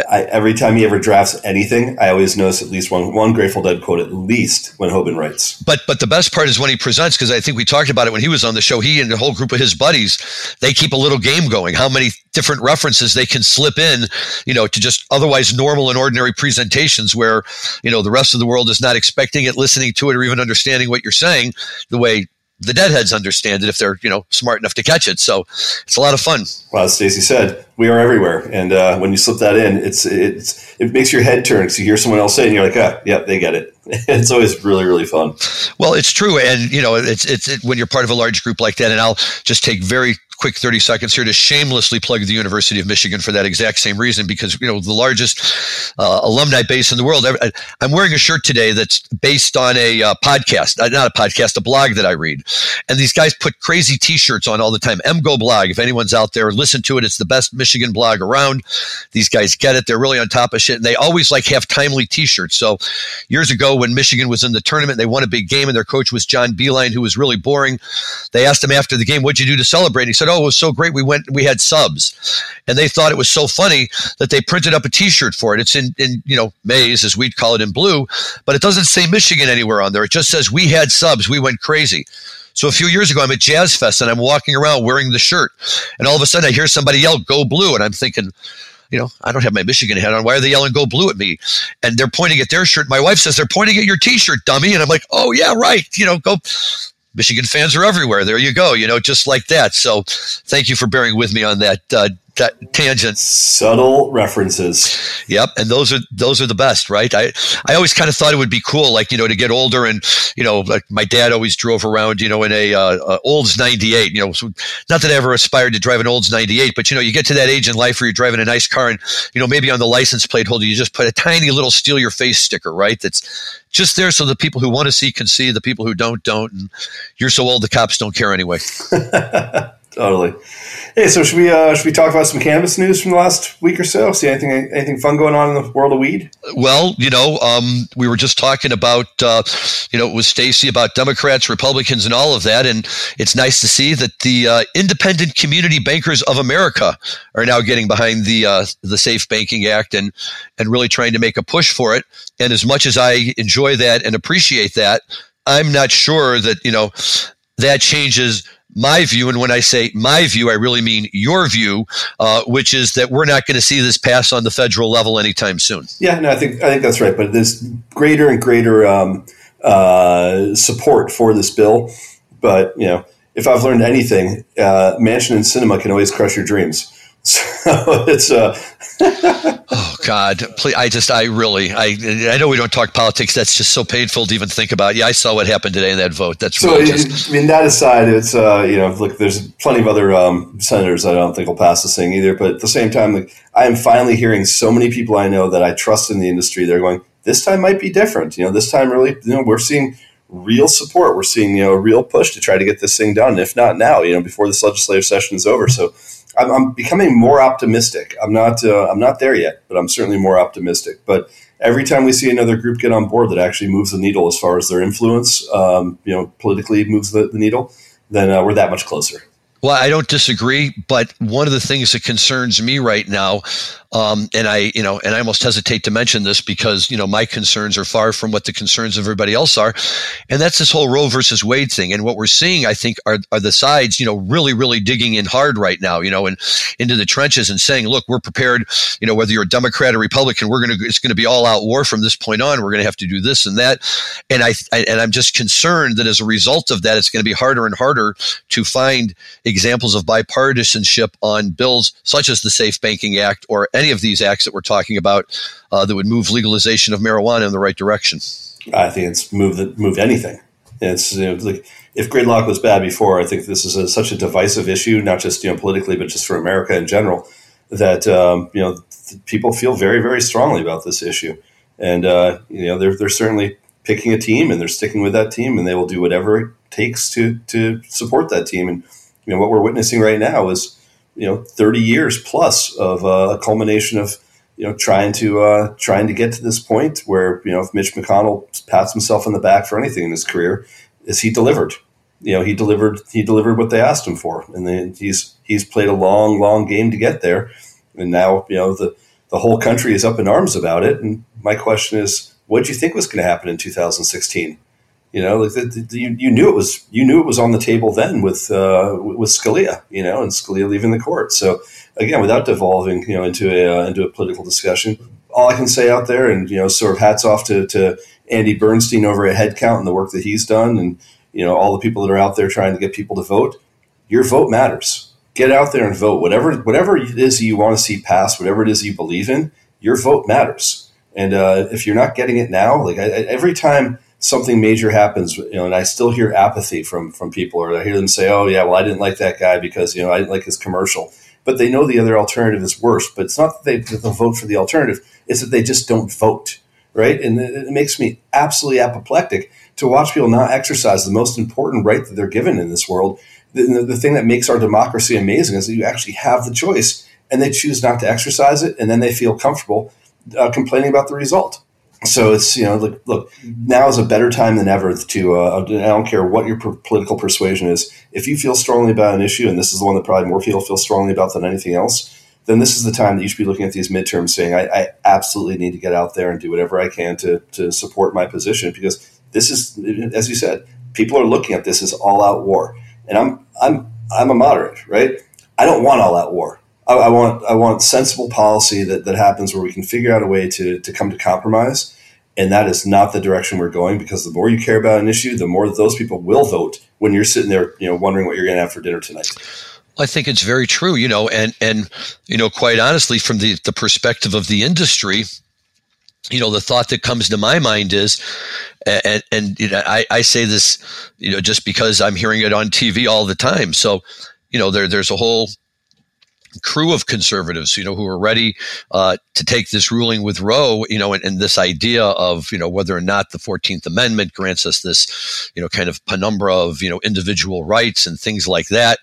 I, every time he ever drafts anything, I always notice at least one one Grateful Dead quote at least when Hoban writes. But but the best part is when he presents because I think we talked about it when he was on the show. He and a whole group of his buddies they keep a little game going how many different references they can slip in, you know, to just otherwise normal and ordinary presentations where, you know, the rest of the world is not expecting it, listening to it, or even understanding what you're saying the way the deadheads understand it if they're you know smart enough to catch it. So it's a lot of fun. Well, as Stacy said, we are everywhere, and uh, when you slip that in, it's it's it makes your head turn because you hear someone else say, it and you're like, ah, yeah, they get it. [LAUGHS] it's always really really fun. Well, it's true, and you know, it's it's it, when you're part of a large group like that, and I'll just take very quick 30 seconds here to shamelessly plug the University of Michigan for that exact same reason, because, you know, the largest uh, alumni base in the world. I, am wearing a shirt today that's based on a uh, podcast, uh, not a podcast, a blog that I read. And these guys put crazy t-shirts on all the time. MGoBlog. If anyone's out there, listen to it. It's the best Michigan blog around. These guys get it. They're really on top of shit. And they always like have timely t-shirts. So years ago when Michigan was in the tournament, they won a big game and their coach was John Beilein, who was really boring. They asked him after the game, what'd you do to celebrate? And He said, oh, it was so great. We went, we had subs, and they thought it was so funny that they printed up a T-shirt for it. It's in, in you know, maize as we'd call it in blue, but it doesn't say Michigan anywhere on there. It just says we had subs. We went crazy. So a few years ago, I'm at Jazz Fest and I'm walking around wearing the shirt, and all of a sudden I hear somebody yell "Go Blue," and I'm thinking you know, I don't have my Michigan hat on. Why are they yelling "Go Blue" at me? And they're pointing at their shirt. My wife says they're pointing at your T-shirt, dummy. And I'm like, oh yeah, right. You know, go. Michigan fans are everywhere. There you go. You know, just like that. So, thank you for bearing with me on that uh, that tangent. Subtle references. Yep, and those are those are the best, right? I I always kind of thought it would be cool, like you know, to get older and you know, like my dad always drove around, you know, in a uh, Olds '98. You know, so not that I ever aspired to drive an Olds '98, but you know, you get to that age in life where you're driving a nice car, and you know, maybe on the license plate holder, you just put a tiny little steal your face sticker, right? That's just there so the people who want to see can see, the people who don't don't, and you're so old the cops don't care anyway. [LAUGHS] totally. Hey, so should we uh, should we talk about some cannabis news from the last week or so? See anything anything fun going on in the world of weed? Well, you know, um, we were just talking about uh, you know with Stacy about Democrats, Republicans, and all of that, and it's nice to see that the uh, Independent Community Bankers of America are now getting behind the uh, the Safe Banking Act and and really trying to make a push for it. And as much as I enjoy that and appreciate that, I'm not sure that you know that changes my view, and when I say my view, I really mean your view, uh, which is that we're not going to see this pass on the federal level anytime soon. Yeah, no, I think I think that's right. But there's greater and greater um, uh, support for this bill. But you know, if I've learned anything, uh, Manchin and Sinema can always crush your dreams. [LAUGHS] So it's uh [LAUGHS] oh God, please! I just, I really, I, I know we don't talk politics. That's just so painful to even think about. Yeah, I saw what happened today in that vote. That's so. Really just, I mean, that aside, it's uh, you know, look, there's plenty of other um, senators I don't think will pass this thing either. But at the same time, like, I am finally hearing so many people I know that I trust in the industry. They're going, this time might be different. You know, this time really, you know, we're seeing real support. We're seeing you know a real push to try to get this thing done. If not now, you know, before this legislative session is over. So I'm, I'm becoming more optimistic. I'm not uh, I'm not there yet, but I'm certainly more optimistic. But every time we see another group get on board that actually moves the needle as far as their influence, um, you know, politically moves the, the needle, then uh, we're that much closer. Well, I don't disagree, but one of the things that concerns me right now um, and I, you know, and I almost hesitate to mention this because, you know, my concerns are far from what the concerns of everybody else are. And that's this whole Roe versus Wade thing. And what we're seeing, I think, are, are the sides, you know, really, really digging in hard right now, you know, and into the trenches and saying, look, we're prepared, you know, whether you're a Democrat or Republican, we're to, it's going to be all out war from this point on. We're going to have to do this and that. And I, I, and I'm just concerned that as a result of that, it's going to be harder and harder to find examples of bipartisanship on bills such as the Safe Banking Act or any of these acts that we're talking about uh, that would move legalization of marijuana in the right direction? I think it's moved moved anything. It's you know, like if gridlock was bad before, I think this is a, such a divisive issue, not just you know politically, but just for America in general. That um, you know people feel very very strongly about this issue, and uh, you know they're they're certainly picking a team and they're sticking with that team, and they will do whatever it takes to to support that team. And you know what we're witnessing right now is you know 30 years plus of uh, a culmination of you know trying to uh, trying to get to this point where you know if Mitch McConnell pats himself on the back for anything in his career, is he delivered? You know he delivered he delivered what they asked him for, and then he's he's played a long long game to get there, and now you know the the whole country is up in arms about it. And my question is, what do you think was going to happen in 2016? You know, like the, the, you, you knew it was you knew it was on the table then with uh, with Scalia. You know, and Scalia leaving the court. So again, without devolving you know into a uh, into a political discussion, all I can say out there, and you know, sort of hats off to, to Andy Bernstein over at Headcount and the work that he's done, and you know, all the people that are out there trying to get people to vote. Your vote matters. Get out there and vote. Whatever whatever it is you want to see pass, whatever it is you believe in, your vote matters. And uh, if you're not getting it now, like I, every time something major happens, you know, and I still hear apathy from from people, or I hear them say, "Oh, yeah, well, I didn't like that guy because you know I didn't like his commercial," but they know the other alternative is worse. But it's not that they don't vote for the alternative; it's that they just don't vote, right? And it, it makes me absolutely apoplectic to watch people not exercise the most important right that they're given in this world. The, the, the thing that makes our democracy amazing is that you actually have the choice, and they choose not to exercise it, and then they feel comfortable uh, complaining about the result so it's you know look, look now is a better time than ever to uh, I don't care what your political persuasion is. If you feel strongly about an issue and this is the one that probably more people feel strongly about than anything else then this is the time that you should be looking at these midterms saying I, I absolutely need to get out there and do whatever I can to to support my position because this is as you said people are looking at this as all out war. And I'm I'm I'm a moderate right? I don't want all out war I, I, want I want sensible policy that, that happens where we can figure out a way to, to come to compromise. And that is not the direction we're going because the more you care about an issue, the more those people will vote when you're sitting there, you know, wondering what you're going to have for dinner tonight. I think it's very true, you know, and and you know, quite honestly, from the the perspective of the industry, you know, the thought that comes to my mind is, and and you know, I I say this, you know, just because I'm hearing it on TV all the time. So, you know, there there's a whole crew of conservatives, you know, who are ready uh, to take this ruling with Roe, you know, and, and, this idea of, you know, whether or not the 14th Amendment grants us this, you know, kind of penumbra of, you know, individual rights and things like that.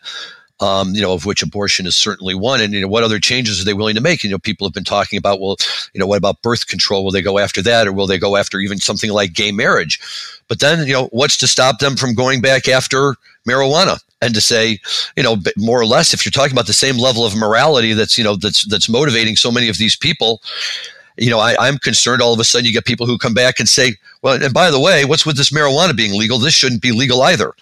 um, you know, of which abortion is certainly one. And, you know, what other changes are they willing to make? You know, people have been talking about, well, you know, what about birth control? Will they go after that? Or will they go after even something like gay marriage? But then, you know, what's to stop them from going back after marijuana? And to say, you know, more or less, if you're talking about the same level of morality that's, you know, that's that's motivating so many of these people, you know, I, am concerned all of a sudden you get people who come back and say, well, and by the way, what's with this marijuana being legal? This shouldn't be legal either.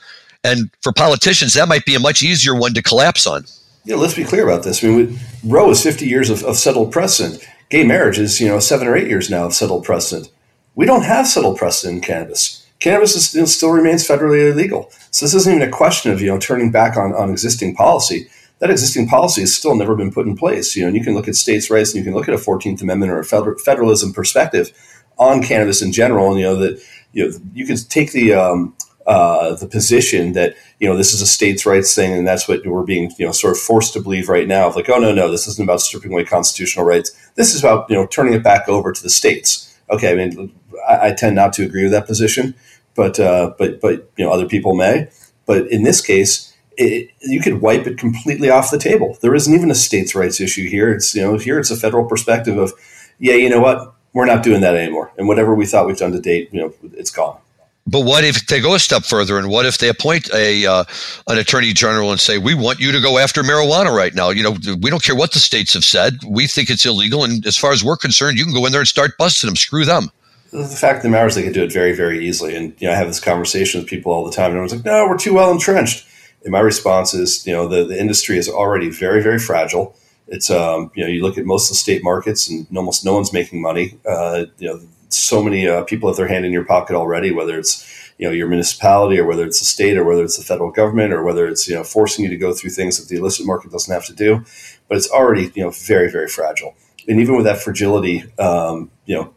And for politicians, that might be a much easier one to collapse on. Yeah, let's be clear about this. I mean, Roe is 50 years of, of settled precedent. Gay marriage is, you know, seven or eight years now of settled precedent. We don't have settled precedent in cannabis. Cannabis is, still remains federally illegal. So this isn't even a question of, you know, turning back on, on existing policy that existing policy has still never been put in place. You know, and you can look at states' rights and you can look at a Fourteenth Amendment or a federalism perspective on cannabis in general, and you know that you know you can take the um, uh, the position that you know this is a states' rights thing, and that's what we're being you know sort of forced to believe right now. Like, oh no, no, this isn't about stripping away constitutional rights. This is about you know turning it back over to the states. Okay, I mean, I, I tend not to agree with that position, but uh, but but you know other people may. But in this case, it, you could wipe it completely off the table. There isn't even a states' rights issue here. It's you know here it's a federal perspective of, yeah, you know what, we're not doing that anymore, and whatever we thought we've done to date, you know, it's gone. But what if they go a step further, and what if they appoint a uh, an attorney general and say, "We want you to go after marijuana right now. You know, we don't care what the states have said. We think it's illegal, and as far as we're concerned, you can go in there and start busting them. Screw them." The fact of the matter is, they can do it very, very easily. And you know, I have this conversation with people all the time, and everyone's like, "No, we're too well entrenched." And my response is, you know, the, the industry is already very, very fragile. It's, um, you know, you look at most of the state markets and almost no one's making money. Uh, you know, so many uh, people have their hand in your pocket already, whether it's, you know, your municipality or whether it's the state or whether it's the federal government or whether it's, you know, forcing you to go through things that the illicit market doesn't have to do. But it's already, you know, very, very fragile. And even with that fragility, um, you know,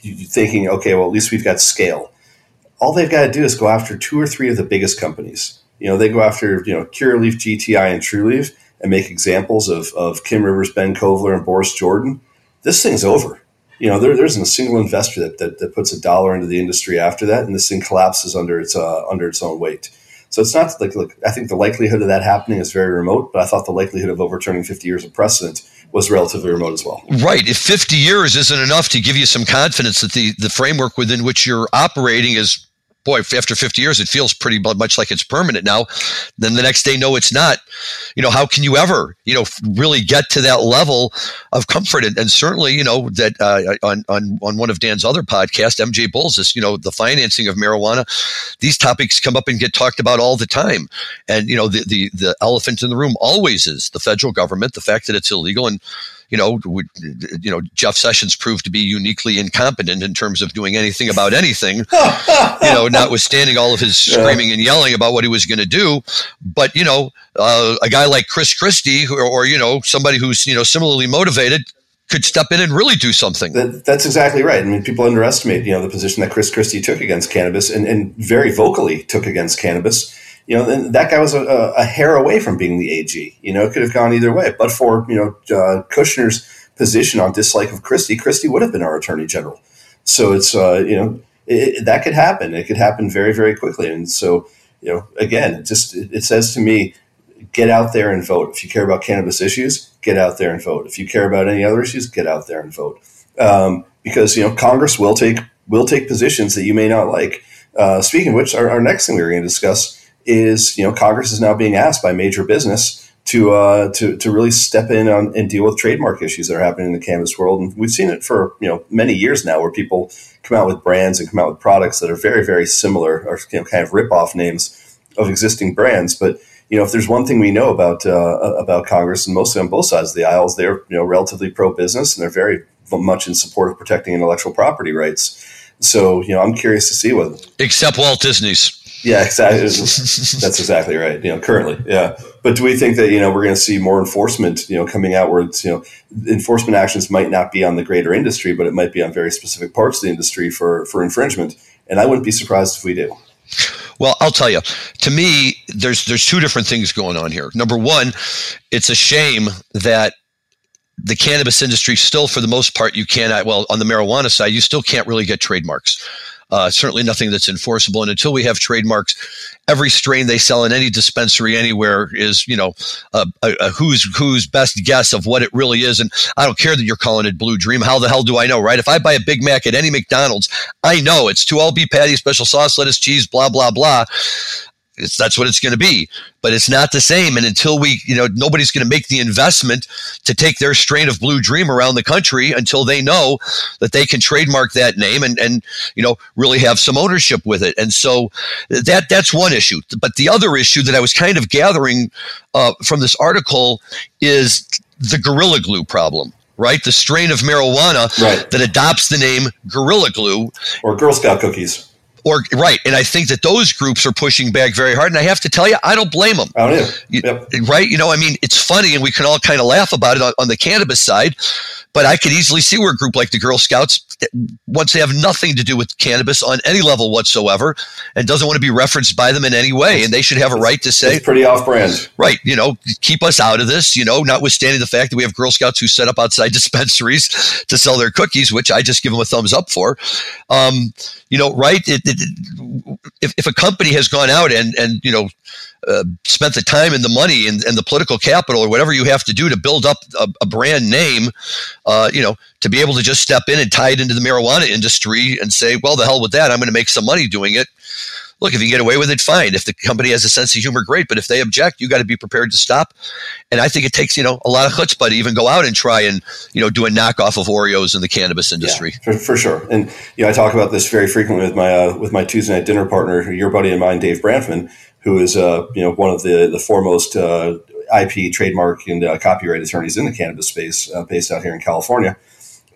you thinking, okay, well, at least we've got scale. All they've got to do is go after two or three of the biggest companies you know, they go after, you know, Curaleaf, GTI, and Trulieve and make examples of, of Kim Rivers, Ben Kovler, and Boris Jordan. This thing's over. You know, there, there isn't a single investor that, that, that, puts a dollar into the industry after that, and this thing collapses under its uh, under its own weight. So it's not like look. I think the likelihood of that happening is very remote, but I thought the likelihood of overturning 50 years of precedent was relatively remote as well. Right. If 50 years isn't enough to give you some confidence that the the framework within which you're operating is boy, after 50 years, it feels pretty much like it's permanent now. Then the next day, no, it's not. You know, how can you ever, you know, really get to that level of comfort? And, and certainly, you know, that uh, on, on, on one of Dan's other podcasts, MJ Bulls, is, you know, the financing of marijuana, these topics come up and get talked about all the time. And, you know, the, the, the elephant in the room always is the federal government, the fact that it's illegal. And, you know, would, you know, Jeff Sessions proved to be uniquely incompetent in terms of doing anything about anything. [LAUGHS] you know, notwithstanding all of his screaming and yelling about what he was going to do. But you know, uh, a guy like Chris Christie, or, or you know, somebody who's you know similarly motivated, could step in and really do something. That, that's exactly right. I mean, people underestimate, you know, the position that Chris Christie took against cannabis and, and very vocally took against cannabis you know, that guy was a, a, hair away from being the AG. You know, it could have gone either way. But for you know uh, Kushner's position on dislike of Christie, Christie would have been our attorney general. So it's uh, you know it, that could happen. It could happen very very quickly. And so you know, again, it just it, it says to me, get out there and vote. If you care about cannabis issues, get out there and vote. If you care about any other issues, get out there and vote. Um, because you know Congress will take will take positions that you may not like. Uh, speaking of which, our, our next thing we were going to discuss is you know Congress is now being asked by major business to uh, to to really step in on, and deal with trademark issues that are happening in the cannabis world, and we've seen it for you know many years now, where people come out with brands and come out with products that are very very similar or you know kind of rip off names of existing brands, but you know, if there's one thing we know about uh, about Congress, and mostly on both sides of the aisles, they're you know relatively pro business and they're very much in support of protecting intellectual property rights. So, you know, I'm curious to see what. Except Walt Disney's. Yeah, exactly. That's exactly right. You know, currently, yeah. But do we think that you know we're going to see more enforcement? You know, coming out where it's you know enforcement actions might not be on the greater industry, but it might be on very specific parts of the industry for for infringement. And I wouldn't be surprised if we do. Well, I'll tell you. To me, there's there's two different things going on here. Number one, it's a shame that the cannabis industry still, for the most part, you cannot. Well, on the marijuana side, you still can't really get trademarks. Uh, certainly nothing that's enforceable. And until we have trademarks, every strain they sell in any dispensary anywhere is, you know, a, a, a who's who's best guess of what it really is. And I don't care that you're calling it Blue Dream. How the hell do I know, right? If I buy a Big Mac at any McDonald's, I know it's two all beef patty, special sauce, lettuce, cheese, blah blah blah. It's, that's what it's going to be, but it's not the same. And until we, you know, nobody's going to make the investment to take their strain of Blue Dream around the country until they know that they can trademark that name and, and you know, really have some ownership with it. And so that that's one issue. But the other issue that I was kind of gathering uh, from this article is the Gorilla Glue problem right? The strain of marijuana right. that adopts the name Gorilla Glue or Girl Scout cookies or right and i think that those groups are pushing back very hard and i have to tell you i don't blame them I don't yep. right? You know i mean it's funny and we can all kind of laugh about it on, on, the cannabis side but i could easily see where a group like the girl scouts once they have nothing to do with cannabis on any level whatsoever and doesn't want to be referenced by them in any way and they should have a right to say it's pretty off brand right you know keep us out of this you know notwithstanding the fact that we have girl scouts who set up outside [LAUGHS] dispensaries to sell their cookies which i just give them a thumbs up for. Um, you know right it, it, if, if a company has gone out and and you know uh, spent the time and the money and, and, the political capital or whatever you have to do to build up a, a brand name, uh, you know, to be able to just step in and tie it into the marijuana industry and say, well, the hell with that, I'm going to make some money doing it look, if you get away with it, fine. If the company has a sense of humor, great. But if they object, you got to be prepared to stop. And I think it takes, you know, a lot of chutzpah to even go out and try and, you know, do a knockoff of Oreos in the cannabis industry. Yeah, for, for, sure. And, you know, I talk about this very frequently with my, uh, with my Tuesday night dinner partner, your buddy and mine, Dave Branfman, who is, uh, you know, one of the, the foremost, uh, IP trademark and uh, copyright attorneys in the cannabis space uh, based out here in California.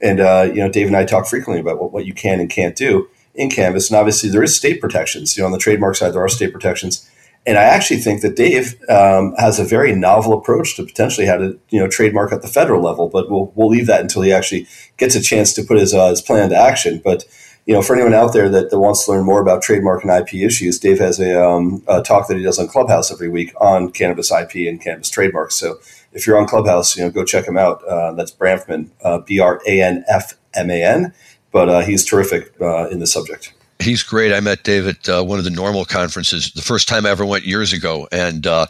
And, uh, you know, Dave and I talk frequently about what, what you can and can't do in cannabis. And obviously, there is state protections. You know, on the trademark side, there are state protections. And I actually think that Dave um, has a very novel approach to potentially how to you know trademark at the federal level. But we'll we'll leave that until he actually gets a chance to put his uh, his plan to action. But you know, for anyone out there that, that wants to learn more about trademark and IP issues, Dave has a, um, a talk that he does on Clubhouse every week on cannabis IP and cannabis trademarks. So if you're on Clubhouse, you know, go check him out. Uh, that's Branfman, uh, B R A N F M A N but uh, he's terrific uh, in the subject. He's great. I met Dave at uh, one of the NORML conferences the first time I ever went years ago, and uh,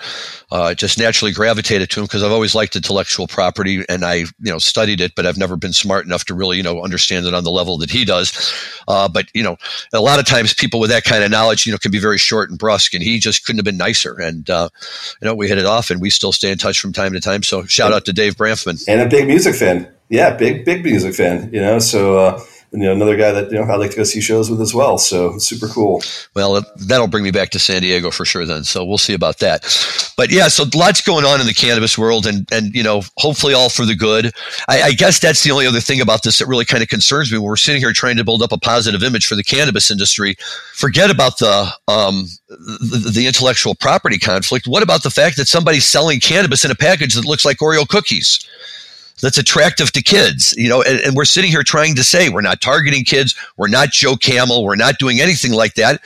uh, just naturally gravitated to him because I've always liked intellectual property, and I, you know, studied it, but I've never been smart enough to really, you know, understand it on the level that he does. Uh, but you know, a lot of times people with that kind of knowledge, you know, can be very short and brusque, and he just couldn't have been nicer. And uh, you know, we hit it off, and we still stay in touch from time to time. So shout out to Dave Branfman, and a big music fan. Yeah, big big music fan. You know, so uh, you know another guy that you know I like to go see shows with as well. So super cool. Well, that'll bring me back to San Diego for sure. Then, so we'll see about that. But yeah, so lots going on in the cannabis world, and and you know hopefully all for the good. I, I guess that's the only other thing about this that really kind of concerns me. We're sitting here trying to build up a positive image for the cannabis industry, forget about the um the, the intellectual property conflict. What about the fact that somebody's selling cannabis in a package that looks like Oreo cookies? That's attractive to kids, you know, and, and, we're sitting here trying to say we're not targeting kids, we're not Joe Camel, we're not doing anything like that.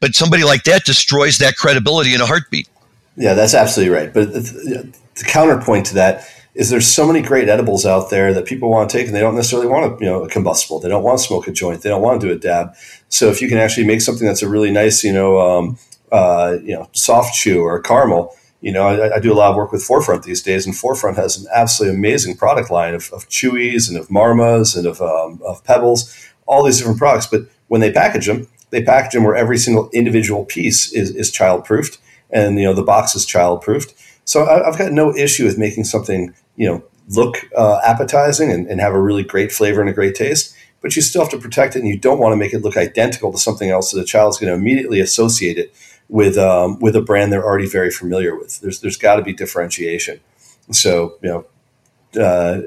But somebody like that destroys that credibility in a heartbeat. Yeah, that's absolutely right. But the, the counterpoint to that is there's so many great edibles out there that people want to take and they don't necessarily want to, you know, a combustible. They don't want to smoke a joint. They don't want to do a dab. So if you can actually make something that's a really nice, you know, um, uh, you know, soft chew or caramel, you know, I, I, do a lot of work with Forefront these days, and Forefront has an absolutely amazing product line of, of Chewies and of Marmas and of, um, of Pebbles, all these different products. But when they package them, they package them where every single individual piece is, is child proofed, and you know the box is child proofed. So I, have got no issue with making something you know look uh, appetizing and, and have a really great flavor and a great taste. But you still have to protect it, and you don't want to make it look identical to something else that the child's going to immediately associate it with um, with a brand they're already very familiar with. There's there's got to be differentiation. So you know, uh,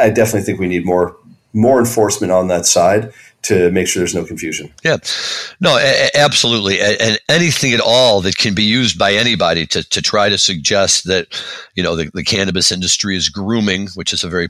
I definitely think we need more more enforcement on that side to make sure there's no confusion. Yeah, no, a- absolutely, and anything at all that can be used by anybody to, to try to suggest that you know the, the cannabis industry is grooming, which is a very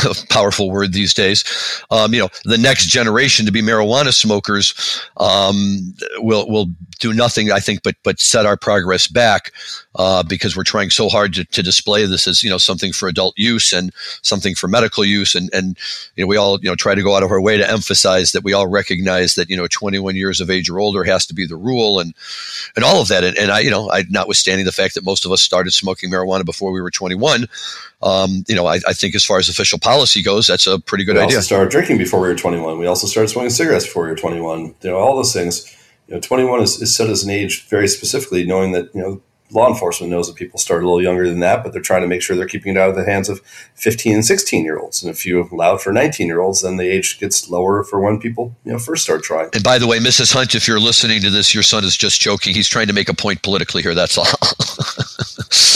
[LAUGHS] powerful word these days. Um, you know, the next generation to be marijuana smokers um, will will do nothing, I think, but but set our progress back uh, because we're trying so hard to, to display this as you know something for adult use and something for medical use, and and you know we all you know try to go out of our way to emphasize that we all recognize that you know 21 years of age or older has to be the rule and and all of that and, and I you know I notwithstanding the fact that most of us started smoking marijuana before we were 21 um, you know I, I, think as far as official policy goes that's a pretty good we idea. Also started drinking before we were 21 we also started smoking cigarettes before we were 21 you know all those things you know 21 is, is set as an age very specifically knowing that you know law enforcement knows that people start a little younger than that, but they're trying to make sure they're keeping it out of the hands of 15 and 16 year olds. And if you allow for 19 year olds, then the age gets lower for when people you know first start trying. And by the way, Mrs. Hunt, if you're listening to this, your son is just joking. He's trying to make a point politically here. That's all. [LAUGHS]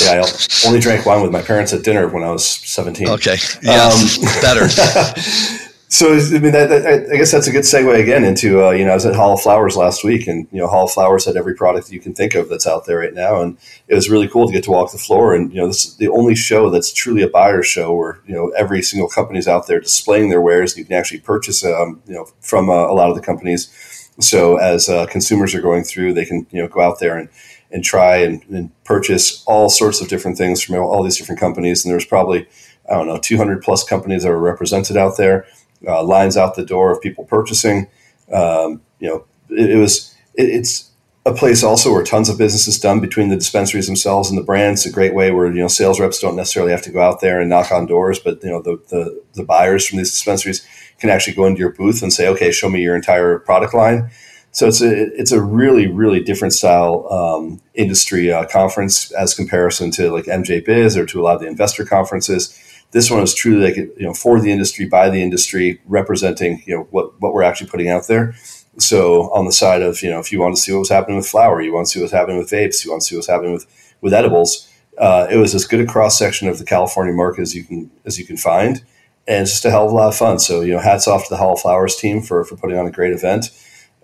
yeah, I only drank wine with my parents at dinner when I was 17. Okay, yeah, um, better. [LAUGHS] so I mean, that, that, I guess that's a good segue again into uh, you know I was at Hall of Flowers last week, and you know Hall of Flowers had every product you can think of that's out there right now, and it was really cool to get to walk the floor. And you know this is the only show that's truly a buyer show where you know every single company's out there displaying their wares, and you can actually purchase um, you know from uh, a lot of the companies. So as uh, consumers are going through, they can you know go out there and and try and, and purchase all sorts of different things from all these different companies. And there's probably I don't know 200 plus companies that are represented out there uh, lines out the door of people purchasing. Um, you know, it, it was it, it's a place also where tons of business is done between the dispensaries themselves and the brands. a great way where you know sales reps don't necessarily have to go out there and knock on doors, but you know the the, the buyers from these dispensaries can actually go into your booth and say, okay, show me your entire product line. So it's a it's a really really different style um, industry uh, conference as comparison to like MJ Biz or to a lot of the investor conferences. This one is truly like you know for the industry by the industry, representing you know what what we're actually putting out there. So on the side of you know if you want to see what was happening with flower, you want to see what's happening with vapes, you want to see what's happening with with edibles. Uh, it was as good a cross section of the California market as you can as you can find, and it's just a hell of a lot of fun. So you know, hats off to the Hall of Flowers team for for putting on a great event.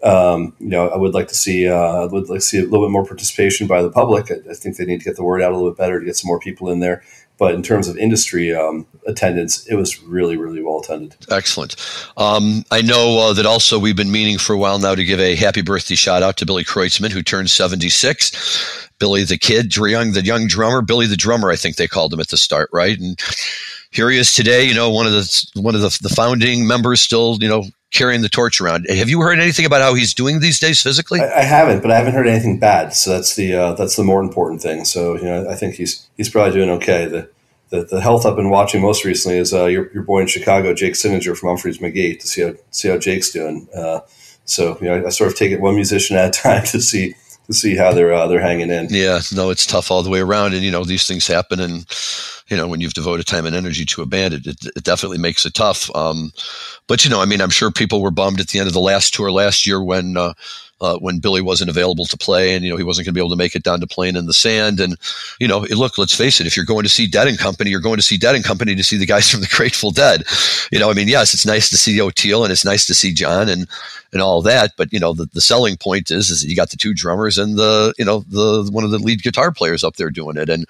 Um, you know, I would like to see uh, would like to see a little bit more participation by the public. I, I, think they need to get the word out a little bit better to get some more people in there. But in terms of industry um, attendance, it was really, really well attended. Excellent. Um, I know uh, that also we've been meaning for a while now to give a happy birthday shout out to Billy Kreutzmann, who turned 76. Billy the kid, young, the young drummer, Billy the drummer, I think they called him at the start, right? And here he is today. You know, one of the one of the, the founding members, still, you know, carrying the torch around. Have you heard anything about how he's doing these days physically? I, I haven't, but I haven't heard anything bad. So that's the uh, that's the more important thing. So you know, I think he's he's probably doing okay. The the, the health I've been watching most recently is uh, your, your boy in Chicago, Jake Cinninger from Umphrey's McGee, to see how see how Jake's doing. Uh, so you know, I, I, sort of take it one musician at a time [LAUGHS] to see to see how they're uh, they're hanging in. Yeah, no, it's tough all the way around, and you know these things happen, and you know when you've devoted time and energy to a band, it, it, it definitely makes it tough. Um, but you know, I mean, I'm sure people were bummed at the end of the last tour last year when. Uh, uh, when Billy wasn't available to play, and you know he wasn't going to be able to make it down to playing in the sand. And you know, look, let's face it: if you're going to see Dead and Company, you're going to see Dead and Company to see the guys from the [LAUGHS] Grateful Dead. You know, I mean, yes, it's nice to see Oteil and it's nice to see John and and all that, but you know, the, the selling point is is that you got the two drummers and the you know the one of the lead guitar players up there doing it, and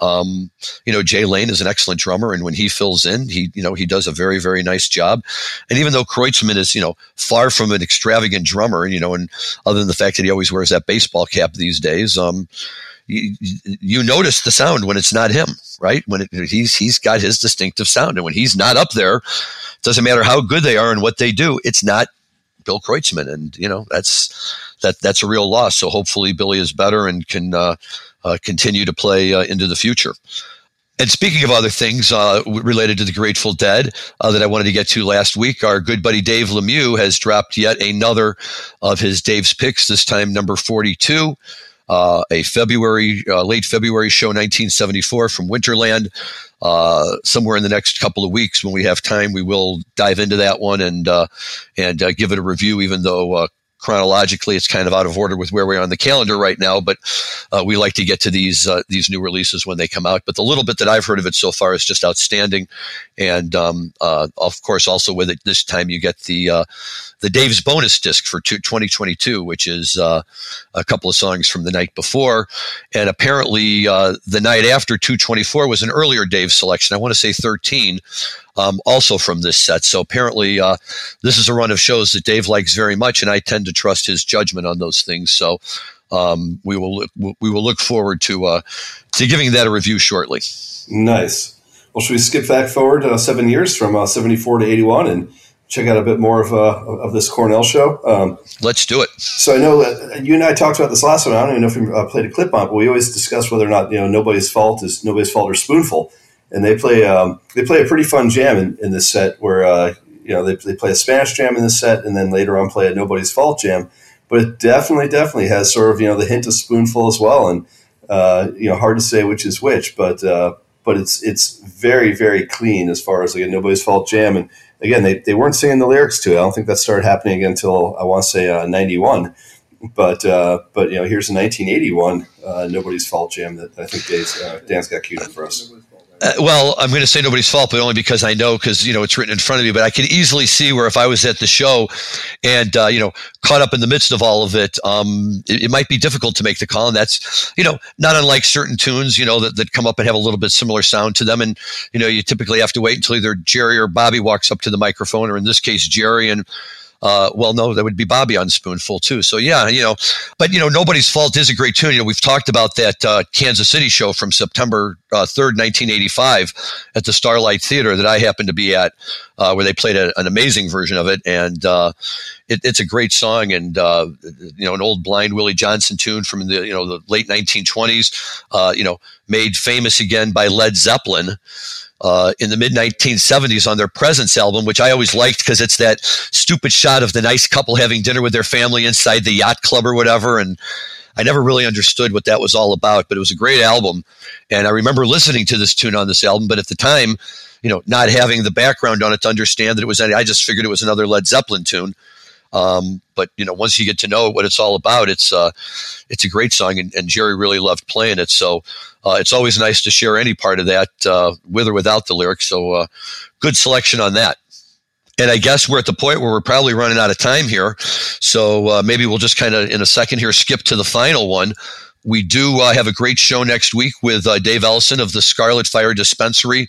um, you know, Jay Lane is an excellent drummer, and when he fills in, he you know he does a very very nice job. And even though Kreutzmann is you know far from an extravagant drummer, and you know, and other than the fact that he always wears that baseball cap these days, um, you, you notice the sound when it's not him, right? When it, he's he's got his distinctive sound, and when he's not up there, doesn't matter how good they are and what they do, it's not Bill Kreutzmann, and you know that's that that's a real loss. So hopefully Billy is better and can uh, uh, continue to play uh, into the future. And speaking of other things uh, related to the Grateful Dead uh, that I wanted to get to last week, our good buddy Dave Lemieux has dropped yet another of his Dave's picks. This time, number forty-two, uh, a February, uh, late February show, 1974 from Winterland. Uh, somewhere in the next couple of weeks, when we have time, we will dive into that one and uh, and give it a review. Even though chronologically it's kind of out of order with where we are on the calendar right now but uh, we like to get to these uh, these new releases when they come out. But the little bit that i've heard of it so far is just outstanding. And um, uh, of course also with it this time you get the uh, the dave's bonus disc for 2022 which is uh, a couple of songs from the night before. And apparently uh, the night after 224 was an earlier dave selection. I want to say 13 um, also from this set. So apparently, uh, this is a run of shows that Dave likes very much, and I tend to trust his judgment on those things. So um, we will look, we will look forward to uh, to giving that a review shortly. Nice. Well, should we skip back forward uh, seven years from uh, seventy four to eighty one and check out a bit more of uh, of this Cornell show. Um, Let's do it. So I know that you and I talked about this last one. I don't even know if we uh, played a clip on it, but we always discuss whether or not you know nobody's fault is nobody's fault or spoonful. And they play um, they play a pretty fun jam in, in this set where uh, you know they, they play a Spanish jam in this set, and then later on play a nobody's fault jam. But it definitely definitely has sort of you know the hint of spoonful as well, and uh, you know hard to say which is which, but uh, but it's it's very very clean as far as like a nobody's fault jam and again, they, they weren't singing the lyrics to it. I don't think that started happening again until I want to say uh, 91. But uh, but you know, here's a 1981 uh, "Nobody's Fault" jam that I think Dave's, uh, Dan's got queued up for us. Uh, well, I'm going to say nobody's fault, but only because I know because you know it's written in front of me. But I could easily see where if I was at the show and uh, you know caught up in the midst of all of it, um, it, it, might be difficult to make the call. And that's you know not unlike certain tunes, you know that, that come up and have a little bit similar sound to them. And you know you typically have to wait until either Jerry or Bobby walks up to the microphone, or in this case Jerry, and uh, well, no, that would be Bobby on Spoonful too. So yeah, you know, but you know, nobody's fault is a great tune. You know, we've talked about that uh, Kansas City show from September uh, third, nineteen eighty five, at the Starlight Theater that I happened to be at, uh, where they played a, an amazing version of it, and uh, it, it's a great song, and you know, an old Blind Willie Johnson tune from the you know the late nineteen twenties, you know, made famous again by Led Zeppelin uh, in the mid 1970s on their Presence album, which I always liked because it's that stupid shot of the nice couple having dinner with their family inside the yacht club or whatever. And I never really understood what that was all about, but it was a great album. And I remember listening to this tune on this album, but at the time, you know, not having the background on it to understand that it was any, I just figured it was another Led Zeppelin tune. Um, but you know, once you get to know what it's all about, it's uh, it's a great song, and, and Jerry really loved playing it. So uh, it's always nice to share any part of that uh, with or without the lyrics. So uh, good selection on that. And I guess we're at the point where we're probably running out of time here. So uh, maybe we'll just kind of in a second here skip to the final one. We do uh, have a great show next week with uh, Dave Ellison of the Scarlet Fire Dispensary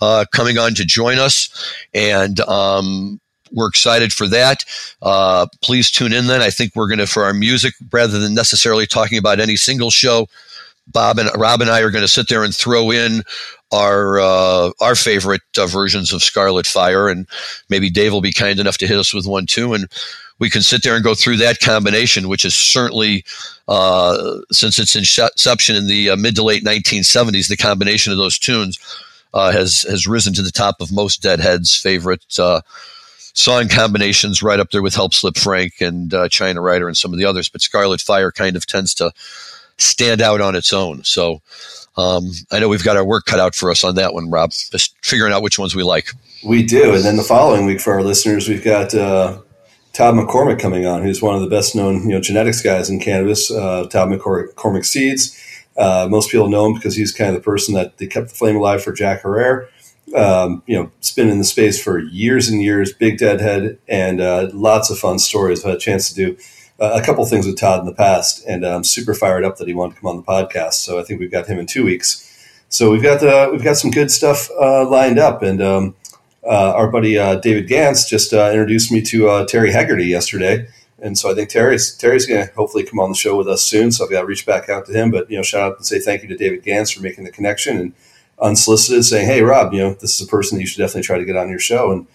uh, coming on to join us. And um, we're excited for that. Uh, please tune in then. I think we're going to, for our music, rather than necessarily talking about any single show, Bob and Rob and I are going to sit there and throw in our uh, our favorite uh, versions of Scarlet Fire, and maybe Dave will be kind enough to hit us with one too, and we can sit there and go through that combination, which is certainly uh, since its inception in the uh, mid to late 1970s, the combination of those tunes uh, has has risen to the top of most Deadheads' favorite song combinations, right up there with Help Slip Frank and China Rider and some of the others. But Scarlet Fire kind of tends to stand out on its own. So um, I know we've got our work cut out for us on that one, Rob. Just figuring out which ones we like. We do, and then the following week for our listeners, we've got uh, Todd McCormick coming on, who's one of the best known you know genetics guys in cannabis. Uh, Todd McCormick Seeds. Uh, most people know him because he's kind of the person that they kept the flame alive for Jack Herer. Um, you know, it's been in the space for years and years, big deadhead, and uh, lots of fun stories. I've had a chance to do uh, a couple things with Todd in the past, and I'm super fired up that he wanted to come on the podcast. So I think we've got him in two weeks. So we've got uh, we've got some good stuff uh, lined up, and um, uh, our buddy uh, David Gans just uh, introduced me to Terry Hegarty yesterday, and so I think Terry's Terry's going to hopefully come on the show with us soon. So I've got to reach back out to him, but you know, shout out and say thank you to David Gans for making the connection and unsolicited saying, hey Rob, you know, this is a person that you should definitely try to get on your show and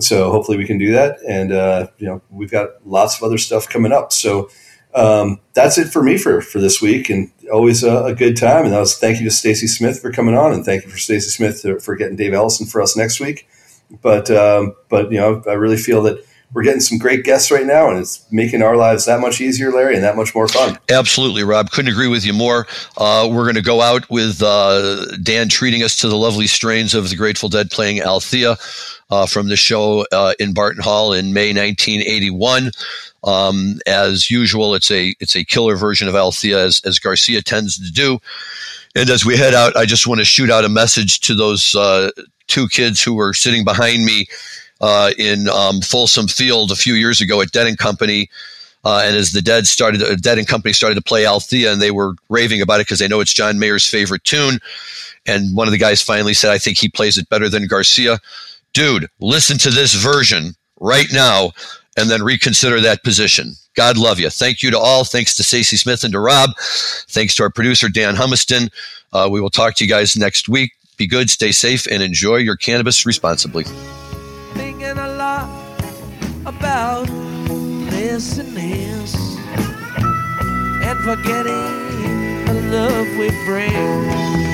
so hopefully we can do that. And, uh, you know, we've got lots of other stuff coming up. So um, that's it for me for, for this week and always a, a good time. And that was thank you to Stacy Smith for coming on and thank you for Stacy Smith for getting Dave Ellison for us next week. But, um, but, you know, I really feel that we're getting some great guests right now, and it's making our lives that much easier, Larry, and that much more fun. Absolutely, Rob. Couldn't agree with you more. Uh, we're going to go out with uh, Dan treating us to the lovely strains of the Grateful Dead playing Althea uh, from the show uh, in Barton Hall in May 1981. Um, as usual, it's a it's a killer version of Althea, as, as Garcia tends to do. And as we head out, I just want to shoot out a message to those uh, two kids who were sitting behind me uh, in um, Folsom Field a few years ago at Dead and Company. Uh, and as the Dead started, uh, Dead and Company started to play Althea, and they were raving about it because they know it's John Mayer's favorite tune. And one of the guys finally said, "I think he plays it better than Garcia." dude, listen to this version right now and then reconsider that position. God love you. Thank you to all. Thanks to Stacy Smith and to Rob. Thanks to our producer, Dan Humiston. Uh, we will talk to you guys next week. Be good, stay safe, and enjoy your cannabis responsibly. About and and forgetting the love we bring.